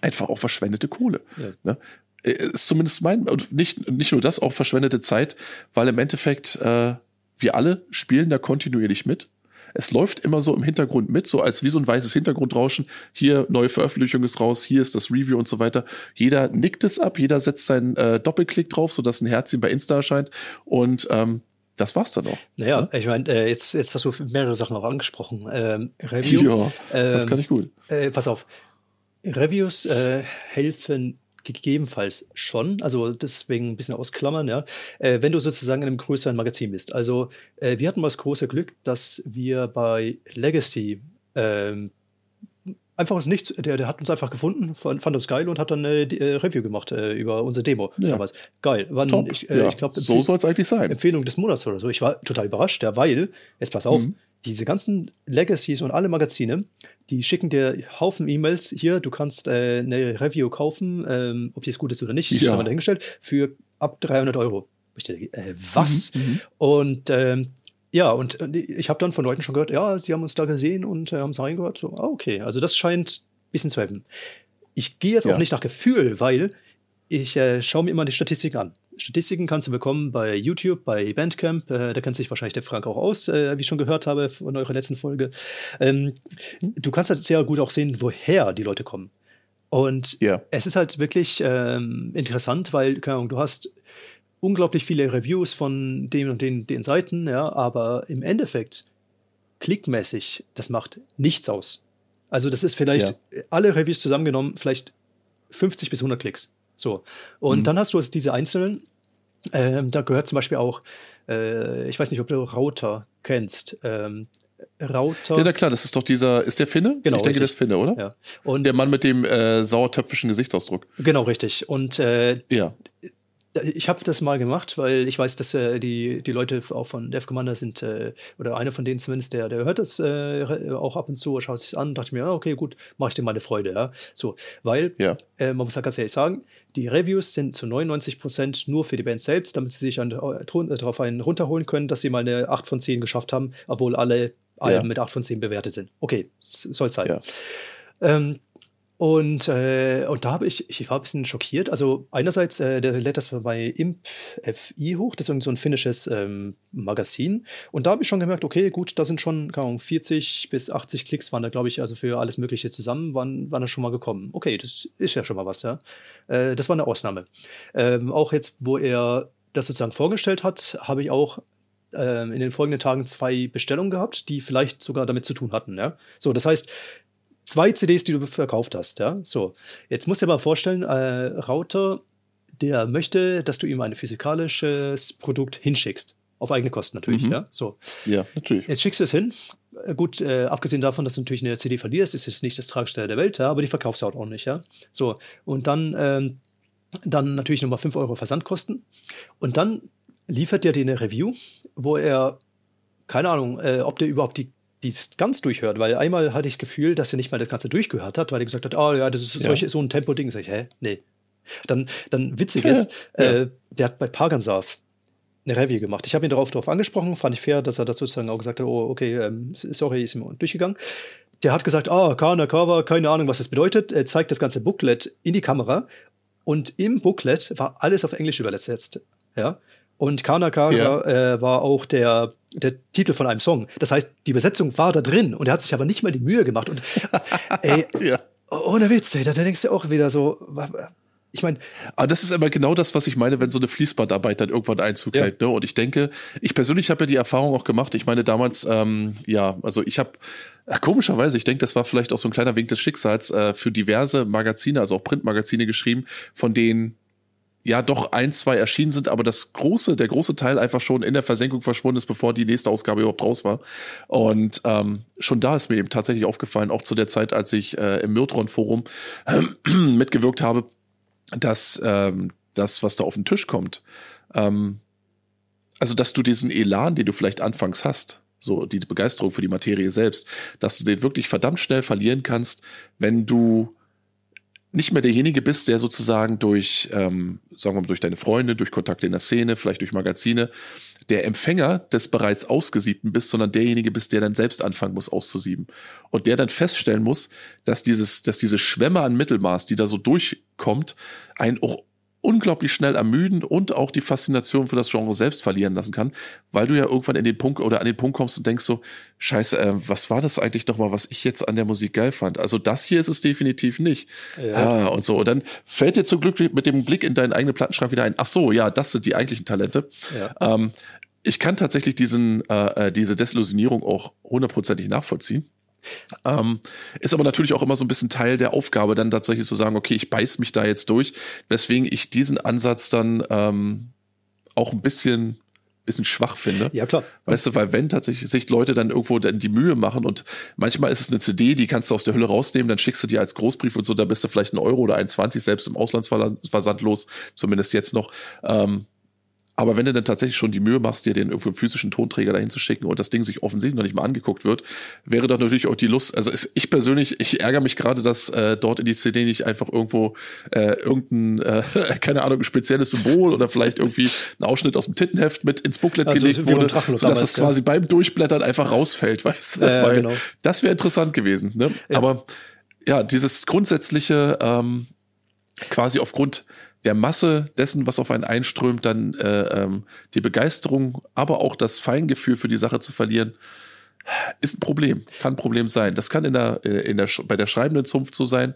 einfach auch verschwendete Kohle. Ja. Ne? Äh, ist zumindest mein, und nicht, nicht nur das, auch verschwendete Zeit, weil im Endeffekt äh, wir alle spielen da kontinuierlich mit es läuft immer so im Hintergrund mit, so als wie so ein weißes Hintergrundrauschen. Hier neue Veröffentlichung ist raus, hier ist das Review und so weiter. Jeder nickt es ab, jeder setzt seinen äh, Doppelklick drauf, sodass ein Herzchen bei Insta erscheint und ähm, das war's dann auch. Naja, ich meine, äh, jetzt, jetzt hast du mehrere Sachen auch angesprochen. Ähm, Review. Ja, das kann ich gut. Äh, pass auf. Reviews äh, helfen gegebenenfalls schon, also deswegen ein bisschen ausklammern, ja, äh, wenn du sozusagen in einem größeren Magazin bist. Also äh, wir hatten mal das große Glück, dass wir bei Legacy ähm, einfach aus nichts, der, der hat uns einfach gefunden, fand, fand uns geil und hat dann eine äh, Review gemacht äh, über unsere Demo ja. damals. Geil. Wann, ich, äh, ja. ich glaub, so soll es eigentlich sein. Empfehlung des Monats oder so. Ich war total überrascht, ja, weil, jetzt pass auf, mhm. Diese ganzen Legacies und alle Magazine, die schicken dir Haufen E-Mails hier, du kannst äh, eine Review kaufen, ähm, ob die es gut ist oder nicht, ja. ist aber dahingestellt, für ab 300 Euro. Ich dachte, äh, was? Mhm, mhm, und ähm, ja, und ich habe dann von Leuten schon gehört, ja, sie haben uns da gesehen und äh, haben es reingehört. So, ah, okay, also das scheint bisschen zu helfen. Ich gehe jetzt ja. auch nicht nach Gefühl, weil ich äh, schaue mir immer die Statistiken an. Statistiken kannst du bekommen bei YouTube, bei Bandcamp. Äh, da kennt sich wahrscheinlich der Frank auch aus, äh, wie ich schon gehört habe von eurer letzten Folge. Ähm, du kannst halt sehr gut auch sehen, woher die Leute kommen. Und yeah. es ist halt wirklich ähm, interessant, weil, keine Ahnung, du hast unglaublich viele Reviews von den und den, den Seiten, ja, aber im Endeffekt, klickmäßig, das macht nichts aus. Also das ist vielleicht ja. alle Reviews zusammengenommen, vielleicht 50 bis 100 Klicks. So. Und mhm. dann hast du also diese einzelnen, ähm, da gehört zum Beispiel auch, äh, ich weiß nicht, ob du Router kennst. Ähm, Router. Ja, na klar, das ist doch dieser, ist der Finne? Genau. Ich denke, richtig. das ist Finne, oder? Ja. Und der Mann mit dem äh, sauertöpfischen Gesichtsausdruck. Genau, richtig. Und äh, ja ich habe das mal gemacht, weil ich weiß, dass äh, die, die Leute auch von Dev Commander sind, äh, oder einer von denen zumindest, der, der hört das äh, auch ab und zu, schaut sich an, dachte mir, okay, gut, mache ich dir mal eine Freude, ja. So, weil, ja. äh, man muss ja ganz ehrlich sagen, die Reviews sind zu 99 Prozent nur für die Band selbst, damit sie sich an, äh, darauf einen runterholen können, dass sie mal eine 8 von 10 geschafft haben, obwohl alle Alben ja. mit 8 von 10 bewertet sind. Okay, soll sein. Ja. Ähm, und, äh, und da habe ich, ich war ein bisschen schockiert. Also einerseits, äh, der lädt das bei Imp FI hoch, das ist so ein finnisches ähm, Magazin. Und da habe ich schon gemerkt, okay, gut, da sind schon keine Ahnung, 40 bis 80 Klicks waren da, glaube ich, also für alles Mögliche zusammen, waren, waren da schon mal gekommen. Okay, das ist ja schon mal was, ja. Äh, das war eine Ausnahme. Ähm, auch jetzt, wo er das sozusagen vorgestellt hat, habe ich auch ähm, in den folgenden Tagen zwei Bestellungen gehabt, die vielleicht sogar damit zu tun hatten. Ja? So, das heißt, zwei CDs, die du verkauft hast, ja. So, jetzt musst du dir mal vorstellen, äh, Router, der möchte, dass du ihm ein physikalisches Produkt hinschickst. Auf eigene Kosten natürlich, mhm. ja. So. Ja, natürlich. Jetzt schickst du es hin. Äh, gut, äh, abgesehen davon, dass du natürlich eine CD verlierst, ist es nicht das Tragischste der Welt, ja, aber die verkaufst du auch nicht, ja. So. Und dann, ähm, dann natürlich nochmal 5 Euro Versandkosten. Und dann liefert der dir eine Review, wo er, keine Ahnung, äh, ob der überhaupt die die es ganz durchhört, weil einmal hatte ich das Gefühl, dass er nicht mal das Ganze durchgehört hat, weil er gesagt hat, ah oh, ja, das ist ja. Solche, so ein Tempo-Ding. Sag ich, hä? Nee. Dann, dann witzig ist, ja. äh, der hat bei Pagansav eine Review gemacht. Ich habe ihn darauf, darauf angesprochen, fand ich fair, dass er das sozusagen auch gesagt hat, oh, okay, ähm, sorry, ist ihm durchgegangen. Der hat gesagt, ah, Kana Kawa, keine Ahnung, was das bedeutet. Er zeigt das ganze Booklet in die Kamera und im Booklet war alles auf Englisch übersetzt. Ja. Und Kanaka ja. äh, war auch der, der Titel von einem Song. Das heißt, die Übersetzung war da drin und er hat sich aber nicht mal die Mühe gemacht. Und ey, ja. ohne Witz, ey, da denkst du auch wieder so, ich meine. Aber das ist immer genau das, was ich meine, wenn so eine Fließbandarbeit dann irgendwann Einzug ja. hält. Ne? Und ich denke, ich persönlich habe ja die Erfahrung auch gemacht. Ich meine, damals, ähm, ja, also ich habe komischerweise, ich denke, das war vielleicht auch so ein kleiner Wink des Schicksals, äh, für diverse Magazine, also auch Printmagazine geschrieben, von denen ja doch ein, zwei erschienen sind, aber das große, der große Teil einfach schon in der Versenkung verschwunden ist, bevor die nächste Ausgabe überhaupt raus war. Und ähm, schon da ist mir eben tatsächlich aufgefallen, auch zu der Zeit, als ich äh, im Myrtron-Forum äh, mitgewirkt habe, dass ähm, das, was da auf den Tisch kommt, ähm, also dass du diesen Elan, den du vielleicht anfangs hast, so die Begeisterung für die Materie selbst, dass du den wirklich verdammt schnell verlieren kannst, wenn du nicht mehr derjenige bist, der sozusagen durch, ähm, sagen wir mal, durch deine Freunde, durch Kontakte in der Szene, vielleicht durch Magazine, der Empfänger des bereits Ausgesiebten bist, sondern derjenige bist, der dann selbst anfangen muss auszusieben. Und der dann feststellen muss, dass dieses, dass diese Schwemme an Mittelmaß, die da so durchkommt, ein unglaublich schnell ermüden und auch die Faszination für das Genre selbst verlieren lassen kann, weil du ja irgendwann in den Punkt oder an den Punkt kommst und denkst so, scheiße, äh, was war das eigentlich nochmal, was ich jetzt an der Musik geil fand? Also das hier ist es definitiv nicht. Ja. Ah, und so. Und dann fällt dir zum Glück mit dem Blick in deinen eigenen Plattenschrank wieder ein, ach so, ja, das sind die eigentlichen Talente. Ja. Ähm, ich kann tatsächlich diesen, äh, äh diese Desillusionierung auch hundertprozentig nachvollziehen. Ähm, ist aber natürlich auch immer so ein bisschen Teil der Aufgabe, dann tatsächlich zu sagen, okay, ich beiß mich da jetzt durch, weswegen ich diesen Ansatz dann ähm, auch ein bisschen bisschen schwach finde. Ja, klar. Weißt du, weil wenn tatsächlich sich Leute dann irgendwo dann die Mühe machen und manchmal ist es eine CD, die kannst du aus der Hülle rausnehmen, dann schickst du die als Großbrief und so, da bist du vielleicht ein Euro oder ein 20 selbst im Auslandsversand los, zumindest jetzt noch. Ähm, aber wenn du dann tatsächlich schon die Mühe machst, dir den physischen Tonträger dahin zu schicken und das Ding sich offensichtlich noch nicht mal angeguckt wird, wäre doch natürlich auch die Lust. Also ich persönlich, ich ärgere mich gerade, dass äh, dort in die CD nicht einfach irgendwo äh, irgendein, äh, keine Ahnung, spezielles Symbol oder vielleicht irgendwie ein Ausschnitt aus dem Tittenheft mit ins Booklet also gelegt wurde, sodass das quasi ja. beim Durchblättern einfach rausfällt, weißt du? Äh, Weil genau. das wäre interessant gewesen. Ne? Ja. Aber ja, dieses grundsätzliche, ähm, quasi aufgrund der Masse dessen, was auf einen einströmt, dann äh, ähm, die Begeisterung, aber auch das Feingefühl für die Sache zu verlieren, ist ein Problem, kann ein Problem sein. Das kann in der, äh, in der, bei der schreibenden Zunft so sein.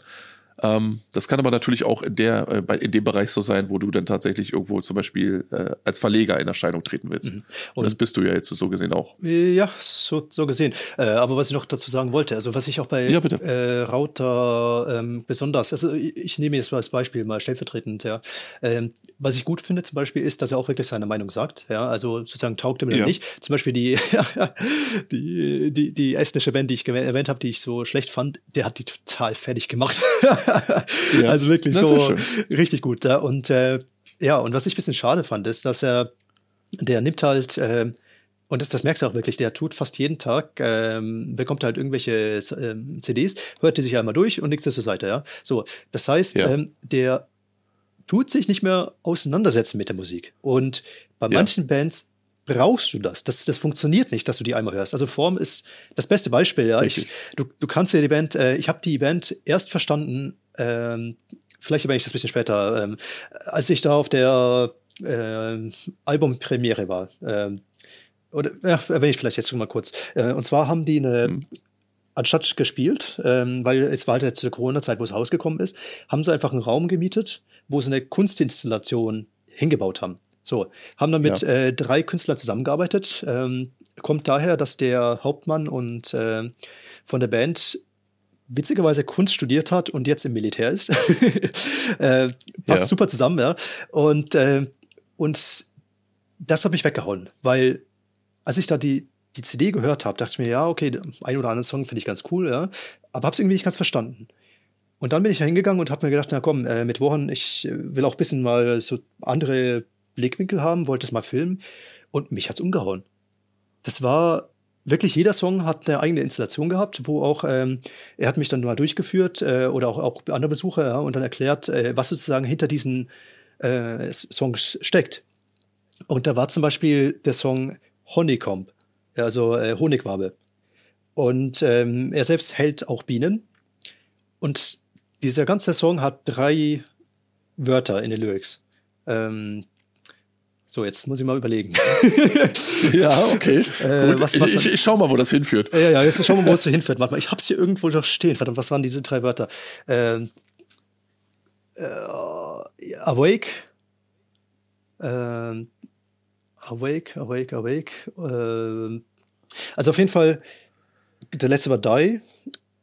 Ähm, das kann aber natürlich auch in, der, äh, in dem Bereich so sein, wo du dann tatsächlich irgendwo zum Beispiel äh, als Verleger in Erscheinung treten willst. Mhm. Und, Und, das bist du ja jetzt so gesehen auch. Ja, so, so gesehen. Äh, aber was ich noch dazu sagen wollte, also was ich auch bei ja, äh, Router ähm, besonders, also ich, nehme jetzt mal als Beispiel mal stellvertretend, ja. Ähm, was ich gut finde zum Beispiel ist, dass er auch wirklich seine Meinung sagt, ja, also sozusagen taugt er mir ja. nicht. Zum Beispiel die, die, die, die estnische Band, die ich erwähnt habe, die ich so schlecht fand, der hat die total fertig gemacht. ja, also wirklich so richtig gut. Ja. Und äh, ja, und was ich ein bisschen schade fand, ist, dass er, der nimmt halt, äh, und das, das merkst du auch wirklich, der tut fast jeden Tag, ähm, bekommt halt irgendwelche ähm, CDs, hört die sich einmal durch und legt sie zur Seite, ja. So, das heißt, ja. ähm, der tut sich nicht mehr auseinandersetzen mit der Musik. Und bei manchen Bands brauchst du das. das. Das funktioniert nicht, dass du die einmal hörst. Also Form ist das beste Beispiel. Ja. Ich, du, du kannst ja die Band, äh, ich habe die Band erst verstanden, ähm, vielleicht erwähne ich das ein bisschen später, ähm, als ich da auf der äh, Albumpremiere war. Ähm, oder ja, erwähne ich vielleicht jetzt schon mal kurz. Äh, und zwar haben die eine hm anstatt gespielt, ähm, weil es war halt jetzt zu der Corona-Zeit, wo es rausgekommen ist, haben sie einfach einen Raum gemietet, wo sie eine Kunstinstallation hingebaut haben. So, haben dann mit ja. äh, drei Künstlern zusammengearbeitet. Ähm, kommt daher, dass der Hauptmann und äh, von der Band witzigerweise Kunst studiert hat und jetzt im Militär ist. äh, passt ja. super zusammen, ja. Und, äh, und das habe ich weggehauen, weil als ich da die, die CD gehört habe, dachte ich mir, ja, okay, ein oder anderen Song finde ich ganz cool, ja, aber habe es irgendwie nicht ganz verstanden. Und dann bin ich da hingegangen und habe mir gedacht, na komm, äh, mit Wochen, ich will auch ein bisschen mal so andere Blickwinkel haben, wollte es mal filmen und mich hat's umgehauen. Das war wirklich jeder Song hat eine eigene Installation gehabt, wo auch ähm, er hat mich dann mal durchgeführt äh, oder auch, auch andere Besucher ja, und dann erklärt, äh, was sozusagen hinter diesen äh, Songs steckt. Und da war zum Beispiel der Song Honeycomb also äh, Honigwabe. Und ähm, er selbst hält auch Bienen. Und dieser ganze Song hat drei Wörter in den Lyrics. Ähm, so, jetzt muss ich mal überlegen. ja, okay. Äh, was, was, ich, ich, ich, schau mal, wo das hinführt. Ja, ja, jetzt schau mal, wo es hinführt. Warte mal, ich hab's hier irgendwo noch stehen. Verdammt, was waren diese drei Wörter? Ähm, äh, awake. Ähm, Awake, Awake, Awake. Äh, also auf jeden Fall, der letzte war Die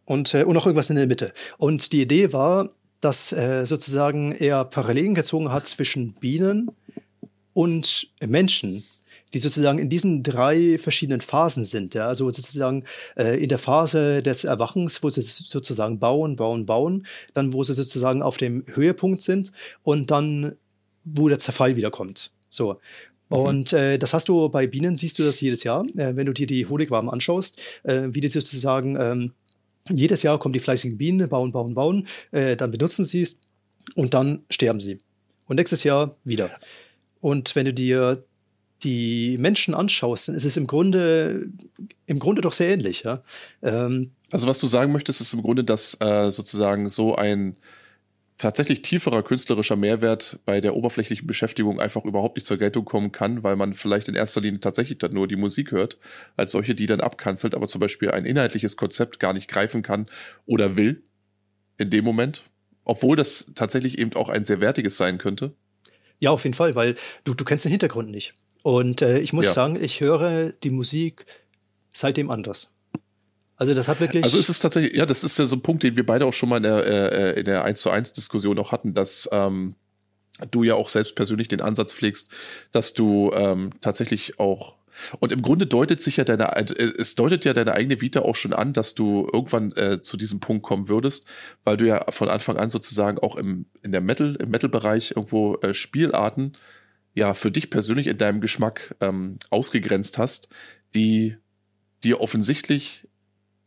und, äh, und noch irgendwas in der Mitte. Und die Idee war, dass äh, sozusagen er Parallelen gezogen hat zwischen Bienen und Menschen, die sozusagen in diesen drei verschiedenen Phasen sind. Ja? Also sozusagen äh, in der Phase des Erwachens, wo sie sozusagen bauen, bauen, bauen, dann wo sie sozusagen auf dem Höhepunkt sind und dann, wo der Zerfall wiederkommt. So. Mhm. Und äh, das hast du bei Bienen, siehst du das jedes Jahr, äh, wenn du dir die Honigwaben anschaust, äh, wie die sozusagen ähm, jedes Jahr kommen die fleißigen Bienen, bauen, bauen, bauen, äh, dann benutzen sie es und dann sterben sie. Und nächstes Jahr wieder. Und wenn du dir die Menschen anschaust, dann ist es im Grunde, im Grunde doch sehr ähnlich. Ja? Ähm, also was du sagen möchtest, ist im Grunde, dass äh, sozusagen so ein tatsächlich tieferer künstlerischer Mehrwert bei der oberflächlichen Beschäftigung einfach überhaupt nicht zur Geltung kommen kann, weil man vielleicht in erster Linie tatsächlich dann nur die Musik hört, als solche, die dann abkanzelt, aber zum Beispiel ein inhaltliches Konzept gar nicht greifen kann oder will in dem Moment, obwohl das tatsächlich eben auch ein sehr wertiges sein könnte. Ja, auf jeden Fall, weil du, du kennst den Hintergrund nicht. Und äh, ich muss ja. sagen, ich höre die Musik seitdem anders. Also das hat wirklich. Also es ist tatsächlich, ja, das ist ja so ein Punkt, den wir beide auch schon mal in der, äh, in der 1 zu 1 Diskussion auch hatten, dass ähm, du ja auch selbst persönlich den Ansatz pflegst, dass du ähm, tatsächlich auch und im Grunde deutet sich ja deine, äh, es deutet ja deine eigene Vita auch schon an, dass du irgendwann äh, zu diesem Punkt kommen würdest, weil du ja von Anfang an sozusagen auch im, in der Metal, im Metal-Bereich irgendwo äh, Spielarten ja für dich persönlich in deinem Geschmack ähm, ausgegrenzt hast, die dir offensichtlich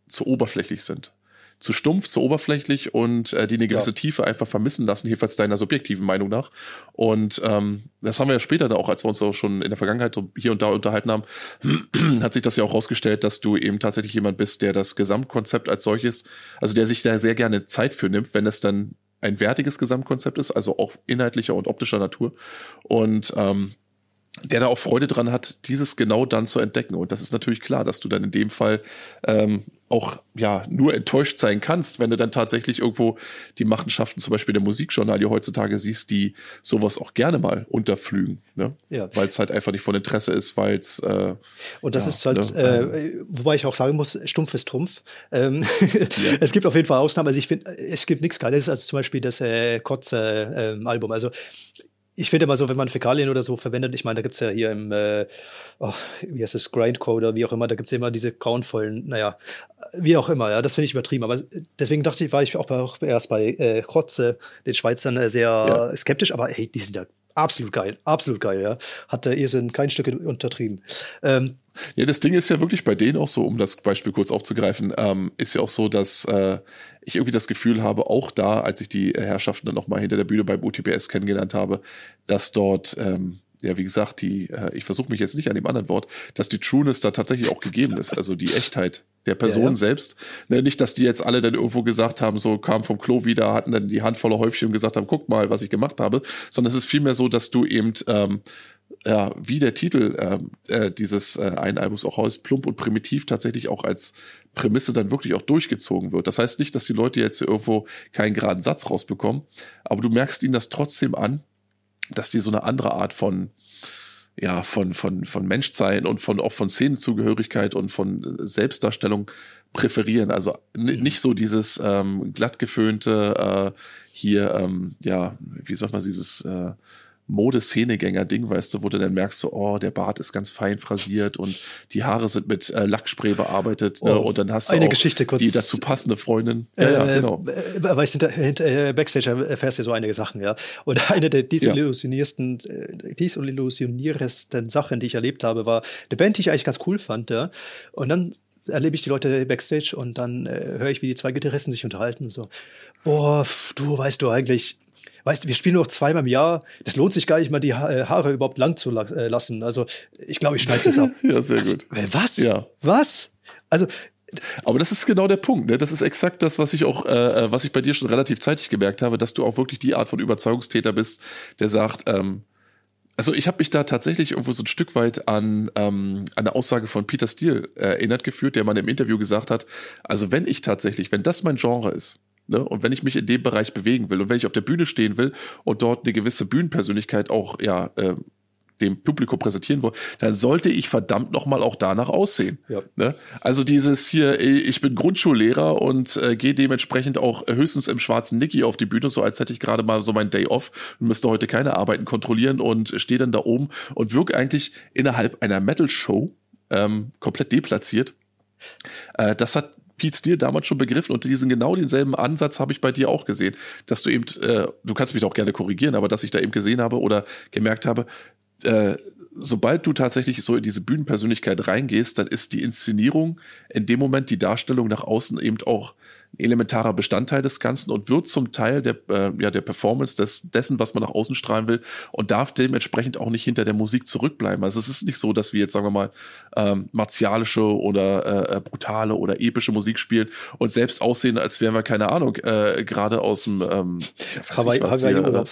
zu oberflächlich sind, zu stumpf, zu oberflächlich und äh, die eine gewisse ja. Tiefe einfach vermissen lassen, jedenfalls deiner subjektiven Meinung nach. Und ähm, das haben wir ja später da auch, als wir uns auch schon in der Vergangenheit hier und da unterhalten haben, hat sich das ja auch rausgestellt, dass du eben tatsächlich jemand bist, der das Gesamtkonzept als solches, also der sich da sehr gerne Zeit für nimmt, wenn es dann ein wertiges Gesamtkonzept ist, also auch inhaltlicher und optischer Natur. Und ähm, der da auch Freude dran hat, dieses genau dann zu entdecken. Und das ist natürlich klar, dass du dann in dem Fall ähm, auch ja nur enttäuscht sein kannst, wenn du dann tatsächlich irgendwo die Machenschaften, zum Beispiel der Musikjournalie heutzutage siehst, die sowas auch gerne mal unterflügen, ne? ja. weil es halt einfach nicht von Interesse ist, weil es äh, und das ja, ist halt, ne? äh, wobei ich auch sagen muss, stumpf ist Trumpf. Ähm, ja. es gibt auf jeden Fall Ausnahmen. Also ich finde, es gibt nichts Geiles als zum Beispiel das äh, Kotze-Album. also ich finde immer so, wenn man Fäkalien oder so verwendet, ich meine, da gibt's ja hier im, äh, oh, wie heißt es, Grindcode oder wie auch immer, da gibt's ja immer diese grauenvollen, naja, wie auch immer, ja, das finde ich übertrieben. Aber deswegen dachte ich, war ich auch, auch erst bei äh, Krotze, den Schweizern, äh, sehr ja. skeptisch, aber hey, die sind ja absolut geil, absolut geil, ja. Hat der Irrsinn kein Stück untertrieben. Ähm, ja, das Ding ist ja wirklich bei denen auch so, um das Beispiel kurz aufzugreifen, ähm, ist ja auch so, dass äh, ich irgendwie das Gefühl habe, auch da, als ich die Herrschaften dann nochmal hinter der Bühne beim UTPS kennengelernt habe, dass dort ähm, ja, wie gesagt, die, äh, ich versuche mich jetzt nicht an dem anderen Wort, dass die Trueness da tatsächlich auch gegeben ist, also die Echtheit der Person ja, ja. selbst. Ne, nicht, dass die jetzt alle dann irgendwo gesagt haben, so kam vom Klo wieder, hatten dann die Hand voller Häufchen und gesagt haben, guck mal, was ich gemacht habe, sondern es ist vielmehr so, dass du eben ähm, ja, wie der Titel äh, äh, dieses äh, einen Albums auch heißt, plump und primitiv tatsächlich auch als Prämisse dann wirklich auch durchgezogen wird. Das heißt nicht, dass die Leute jetzt irgendwo keinen geraden Satz rausbekommen, aber du merkst ihnen das trotzdem an, dass die so eine andere Art von ja, von, von, von Menschsein und von, auch von Szenenzugehörigkeit und von Selbstdarstellung präferieren. Also nicht so dieses ähm, glattgeföhnte, äh, hier, ähm, ja, wie sagt man, dieses äh, Modeszenegänger-Ding, weißt du, wo du dann merkst, so, oh, der Bart ist ganz fein frasiert und die Haare sind mit äh, Lackspray bearbeitet. Ne? Oh, und dann hast du eine auch Geschichte kurz, die dazu passende Freundin. Ja, äh, ja genau. Äh, weißt hinter, hinter, äh, Backstage erfährst du so einige Sachen, ja. Und eine der desillusioniersten, ja. Äh, desillusionierendsten Sachen, die ich erlebt habe, war eine Band, die ich eigentlich ganz cool fand, ja. Und dann erlebe ich die Leute Backstage und dann äh, höre ich, wie die zwei Gitarristen sich unterhalten und so. Boah, du weißt du eigentlich, weißt du, wir spielen nur zweimal im Jahr, das lohnt sich gar nicht mal, die äh, Haare überhaupt lang zu äh, lassen. Also ich glaube, ich schneide es ab. ja, sehr gut. Äh, was? Ja. Was? Also aber das ist genau der Punkt. Ne? Das ist exakt das, was ich auch, äh, was ich bei dir schon relativ zeitig gemerkt habe, dass du auch wirklich die Art von Überzeugungstäter bist, der sagt, ähm, also ich habe mich da tatsächlich irgendwo so ein Stück weit an ähm, eine Aussage von Peter Steele äh, erinnert geführt, der mal im Interview gesagt hat, also wenn ich tatsächlich, wenn das mein Genre ist, Ne? Und wenn ich mich in dem Bereich bewegen will und wenn ich auf der Bühne stehen will und dort eine gewisse Bühnenpersönlichkeit auch ja äh, dem Publikum präsentieren will, dann sollte ich verdammt nochmal auch danach aussehen. Ja. Ne? Also dieses hier, ich bin Grundschullehrer und äh, gehe dementsprechend auch höchstens im schwarzen Nicky auf die Bühne, so als hätte ich gerade mal so mein Day off und müsste heute keine Arbeiten kontrollieren und stehe dann da oben und wirke eigentlich innerhalb einer Metal-Show ähm, komplett deplatziert. Äh, das hat Pete Steele damals schon begriffen und diesen genau denselben Ansatz habe ich bei dir auch gesehen, dass du eben, äh, du kannst mich auch gerne korrigieren, aber dass ich da eben gesehen habe oder gemerkt habe, äh, sobald du tatsächlich so in diese Bühnenpersönlichkeit reingehst, dann ist die Inszenierung in dem Moment die Darstellung nach außen eben auch elementarer Bestandteil des Ganzen und wird zum Teil der, äh, ja, der Performance des, dessen, was man nach außen strahlen will und darf dementsprechend auch nicht hinter der Musik zurückbleiben. Also es ist nicht so, dass wir jetzt, sagen wir mal, ähm, martialische oder äh, äh brutale oder epische Musik spielen und selbst aussehen, als wären wir, keine Ahnung, äh, gerade aus dem ähm, ja, Hawaii, Hawaii Urlaub.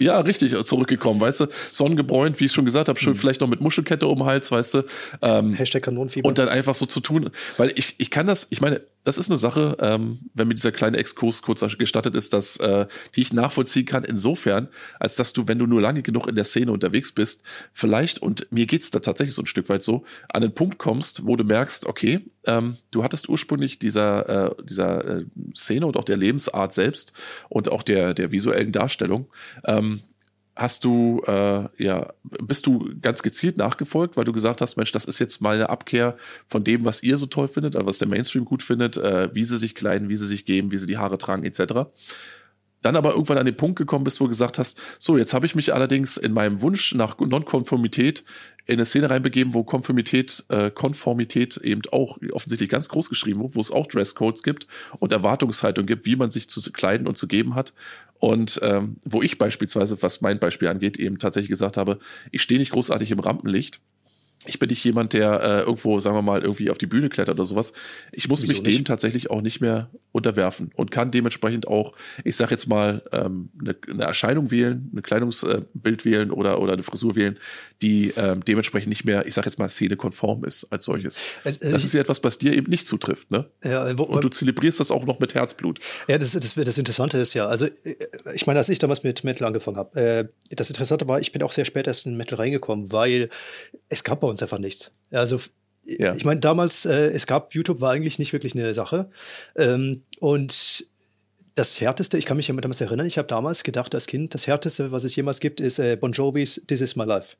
Ja, richtig, zurückgekommen, weißt du. Sonnengebräunt, wie ich schon gesagt habe, schön mhm. vielleicht noch mit Muschelkette um den Hals, weißt du. Ähm, Hashtag Kanonenfieber. Und dann einfach so zu tun, weil ich, ich kann das, ich meine, das ist eine Sache, ähm, wenn mir dieser kleine Exkurs kurz gestattet ist, dass äh, die ich nachvollziehen kann, insofern, als dass du, wenn du nur lange genug in der Szene unterwegs bist, vielleicht, und mir geht's da tatsächlich so ein Stück weit so, an den Punkt kommst, wo du merkst, okay, ähm, du hattest ursprünglich dieser, äh, dieser äh, Szene und auch der Lebensart selbst und auch der, der visuellen Darstellung ähm, hast du, äh, ja, bist du ganz gezielt nachgefolgt, weil du gesagt hast, Mensch, das ist jetzt mal eine Abkehr von dem, was ihr so toll findet, also was der Mainstream gut findet, äh, wie sie sich kleiden, wie sie sich geben, wie sie die Haare tragen, etc. dann aber irgendwann an den Punkt gekommen bist, wo du gesagt hast, so, jetzt habe ich mich allerdings in meinem Wunsch nach Nonkonformität in eine Szene reinbegeben, wo Konformität, äh, Konformität eben auch offensichtlich ganz groß geschrieben wird, wo es auch Dresscodes gibt und Erwartungshaltung gibt, wie man sich zu kleiden und zu geben hat. Und ähm, wo ich beispielsweise, was mein Beispiel angeht, eben tatsächlich gesagt habe, ich stehe nicht großartig im Rampenlicht ich bin nicht jemand, der äh, irgendwo, sagen wir mal, irgendwie auf die Bühne klettert oder sowas. Ich muss Wieso mich dem tatsächlich auch nicht mehr unterwerfen und kann dementsprechend auch, ich sag jetzt mal, ähm, eine, eine Erscheinung wählen, ein Kleidungsbild wählen oder, oder eine Frisur wählen, die ähm, dementsprechend nicht mehr, ich sag jetzt mal, szenekonform ist als solches. Also, äh, das ist ja etwas, was dir eben nicht zutrifft, ne? Ja, wo, und du zelebrierst das auch noch mit Herzblut. Ja, das, das, das Interessante ist ja, also äh, ich meine, als ich damals mit Metal angefangen habe, äh, das Interessante war, ich bin auch sehr spät erst in Metal reingekommen, weil es gab bei uns einfach nichts. Also ja. ich meine, damals, äh, es gab, YouTube war eigentlich nicht wirklich eine Sache. Ähm, und das Härteste, ich kann mich ja damals erinnern, ich habe damals gedacht als Kind, das Härteste, was es jemals gibt, ist äh, Bon Jovis This Is My Life.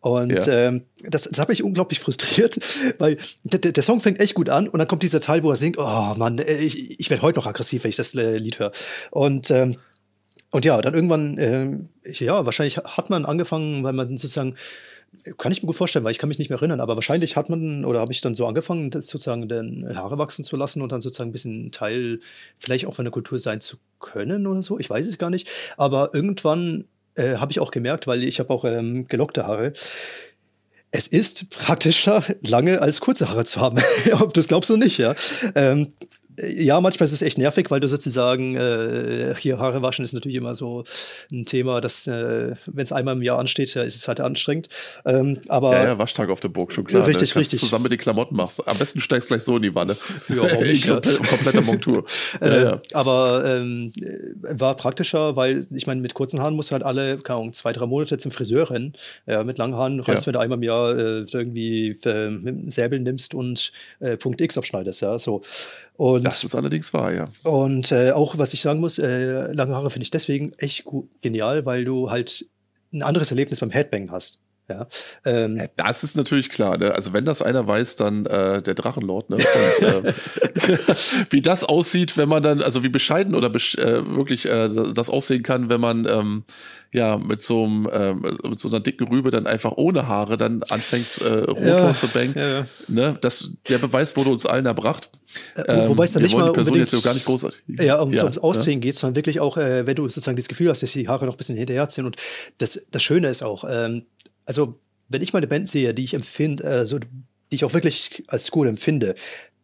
Und ja. ähm, das, das hat mich unglaublich frustriert, weil der, Song fängt echt gut an und dann kommt dieser Teil, wo er singt, oh Mann, äh, ich, ich werde heute noch aggressiv, wenn ich das äh, Lied höre. Und ähm, und ja, dann irgendwann, äh, ja, wahrscheinlich hat man angefangen, weil man sozusagen kann ich mir gut vorstellen, weil ich kann mich nicht mehr erinnern, aber wahrscheinlich hat man oder habe ich dann so angefangen, das sozusagen den Haare wachsen zu lassen und dann sozusagen ein bisschen Teil vielleicht auch von der Kultur sein zu können oder so. Ich weiß es gar nicht. Aber irgendwann äh, habe ich auch gemerkt, weil ich habe auch ähm, gelockte Haare. Es ist praktischer, lange als kurze Haare zu haben. Ob du es glaubst oder nicht, ja. Ähm, ja, manchmal ist es echt nervig, weil du sozusagen äh, hier Haare waschen ist natürlich immer so ein Thema, dass äh, wenn es einmal im Jahr ansteht, ja, ist es halt anstrengend. Ähm, aber ja, ja, Waschtag auf der Burg schon klar. Richtig, ne? richtig. Zusammen mit den Klamotten machst. Am besten steigst gleich so in die Wanne. Ja, warum nicht, ja. Kompletter Montur. ja, äh, ja. Aber ähm, war praktischer, weil ich meine, mit kurzen Haaren musst du halt alle, keine Ahnung, zwei, drei Monate zum Friseur rennen. Ja, mit langen Haaren reicht ja. wenn du einmal im Jahr äh, irgendwie äh, Säbel nimmst und äh, Punkt X abschneidest, ja, so. Und, das ist allerdings wahr, ja. Und äh, auch, was ich sagen muss, äh, lange Haare finde ich deswegen echt genial, weil du halt ein anderes Erlebnis beim Headbang hast. Ja, ähm, ja, das ist natürlich klar. Ne? Also wenn das einer weiß, dann äh, der Drachenlord. Ne? Und, äh, wie das aussieht, wenn man dann, also wie bescheiden oder besch äh, wirklich äh, das aussehen kann, wenn man ähm, ja mit so einem äh, mit so einer dicken Rübe dann einfach ohne Haare dann anfängt äh, Rotor ja, zu bangen. Ja. Ne? Das, der Beweis wurde uns allen erbracht. Äh, wobei es dann ähm, nicht mal unbedingt jetzt gar nicht großartig. Ja, um, ja, ums Aussehen ja. geht, sondern wirklich auch, äh, wenn du sozusagen das Gefühl hast, dass die Haare noch ein bisschen hinterherziehen. Und das, das Schöne ist auch, ähm, also wenn ich mal eine Band sehe, die ich empfinde, also die ich auch wirklich als gut empfinde,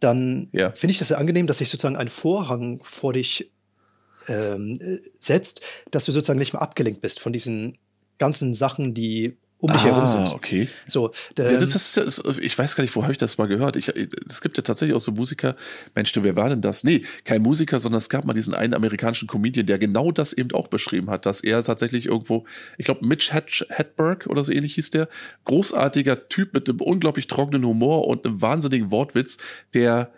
dann ja. finde ich das sehr angenehm, dass sich sozusagen ein Vorhang vor dich ähm, setzt, dass du sozusagen nicht mehr abgelenkt bist von diesen ganzen Sachen, die um mich ah, herum sind. okay. So, ja, das ist, ich weiß gar nicht, wo habe ich das mal gehört. Ich, es gibt ja tatsächlich auch so Musiker, Mensch, du, wer war denn das? Nee, kein Musiker, sondern es gab mal diesen einen amerikanischen Comedian, der genau das eben auch beschrieben hat, dass er tatsächlich irgendwo, ich glaube, Mitch Hedberg oder so ähnlich hieß der, großartiger Typ mit einem unglaublich trockenen Humor und einem wahnsinnigen Wortwitz, der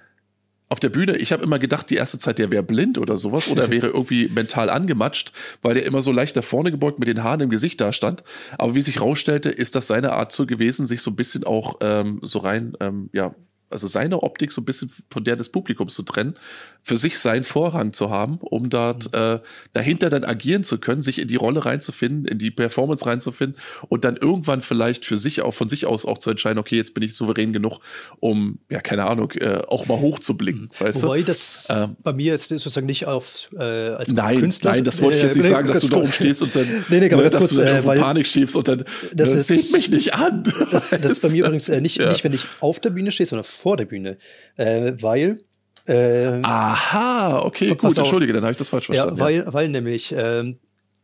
auf der Bühne, ich habe immer gedacht, die erste Zeit, der wäre blind oder sowas oder wäre irgendwie mental angematscht, weil der immer so leicht nach vorne gebeugt mit den Haaren im Gesicht da stand. Aber wie sich rausstellte, ist das seine Art so gewesen, sich so ein bisschen auch ähm, so rein, ähm, ja, also seine Optik so ein bisschen von der des Publikums zu trennen, für sich seinen Vorrang zu haben, um dort mhm. äh, dahinter dann agieren zu können, sich in die Rolle reinzufinden, in die Performance reinzufinden und dann irgendwann vielleicht für sich auch von sich aus auch zu entscheiden, okay, jetzt bin ich souverän genug, um, ja, keine Ahnung, äh, auch mal hochzublicken. Mhm. Weißt Wobei du? das ähm, bei mir jetzt sozusagen nicht auf äh, als nein, Künstler. Nein, das wollte ich jetzt nicht sagen, dass du da oben stehst und dann, nee, nee, ne, dass kurz, du äh, weil, Panik schiebst und dann das, das ist, mich nicht an. Das, das ist bei mir übrigens äh, nicht, ja. nicht, wenn ich auf der Bühne stehe, sondern vor der Bühne. Äh, weil äh, Aha, okay, gut, entschuldige, dann habe ich das falsch verstanden. Ja, weil, ja. weil nämlich, ähm,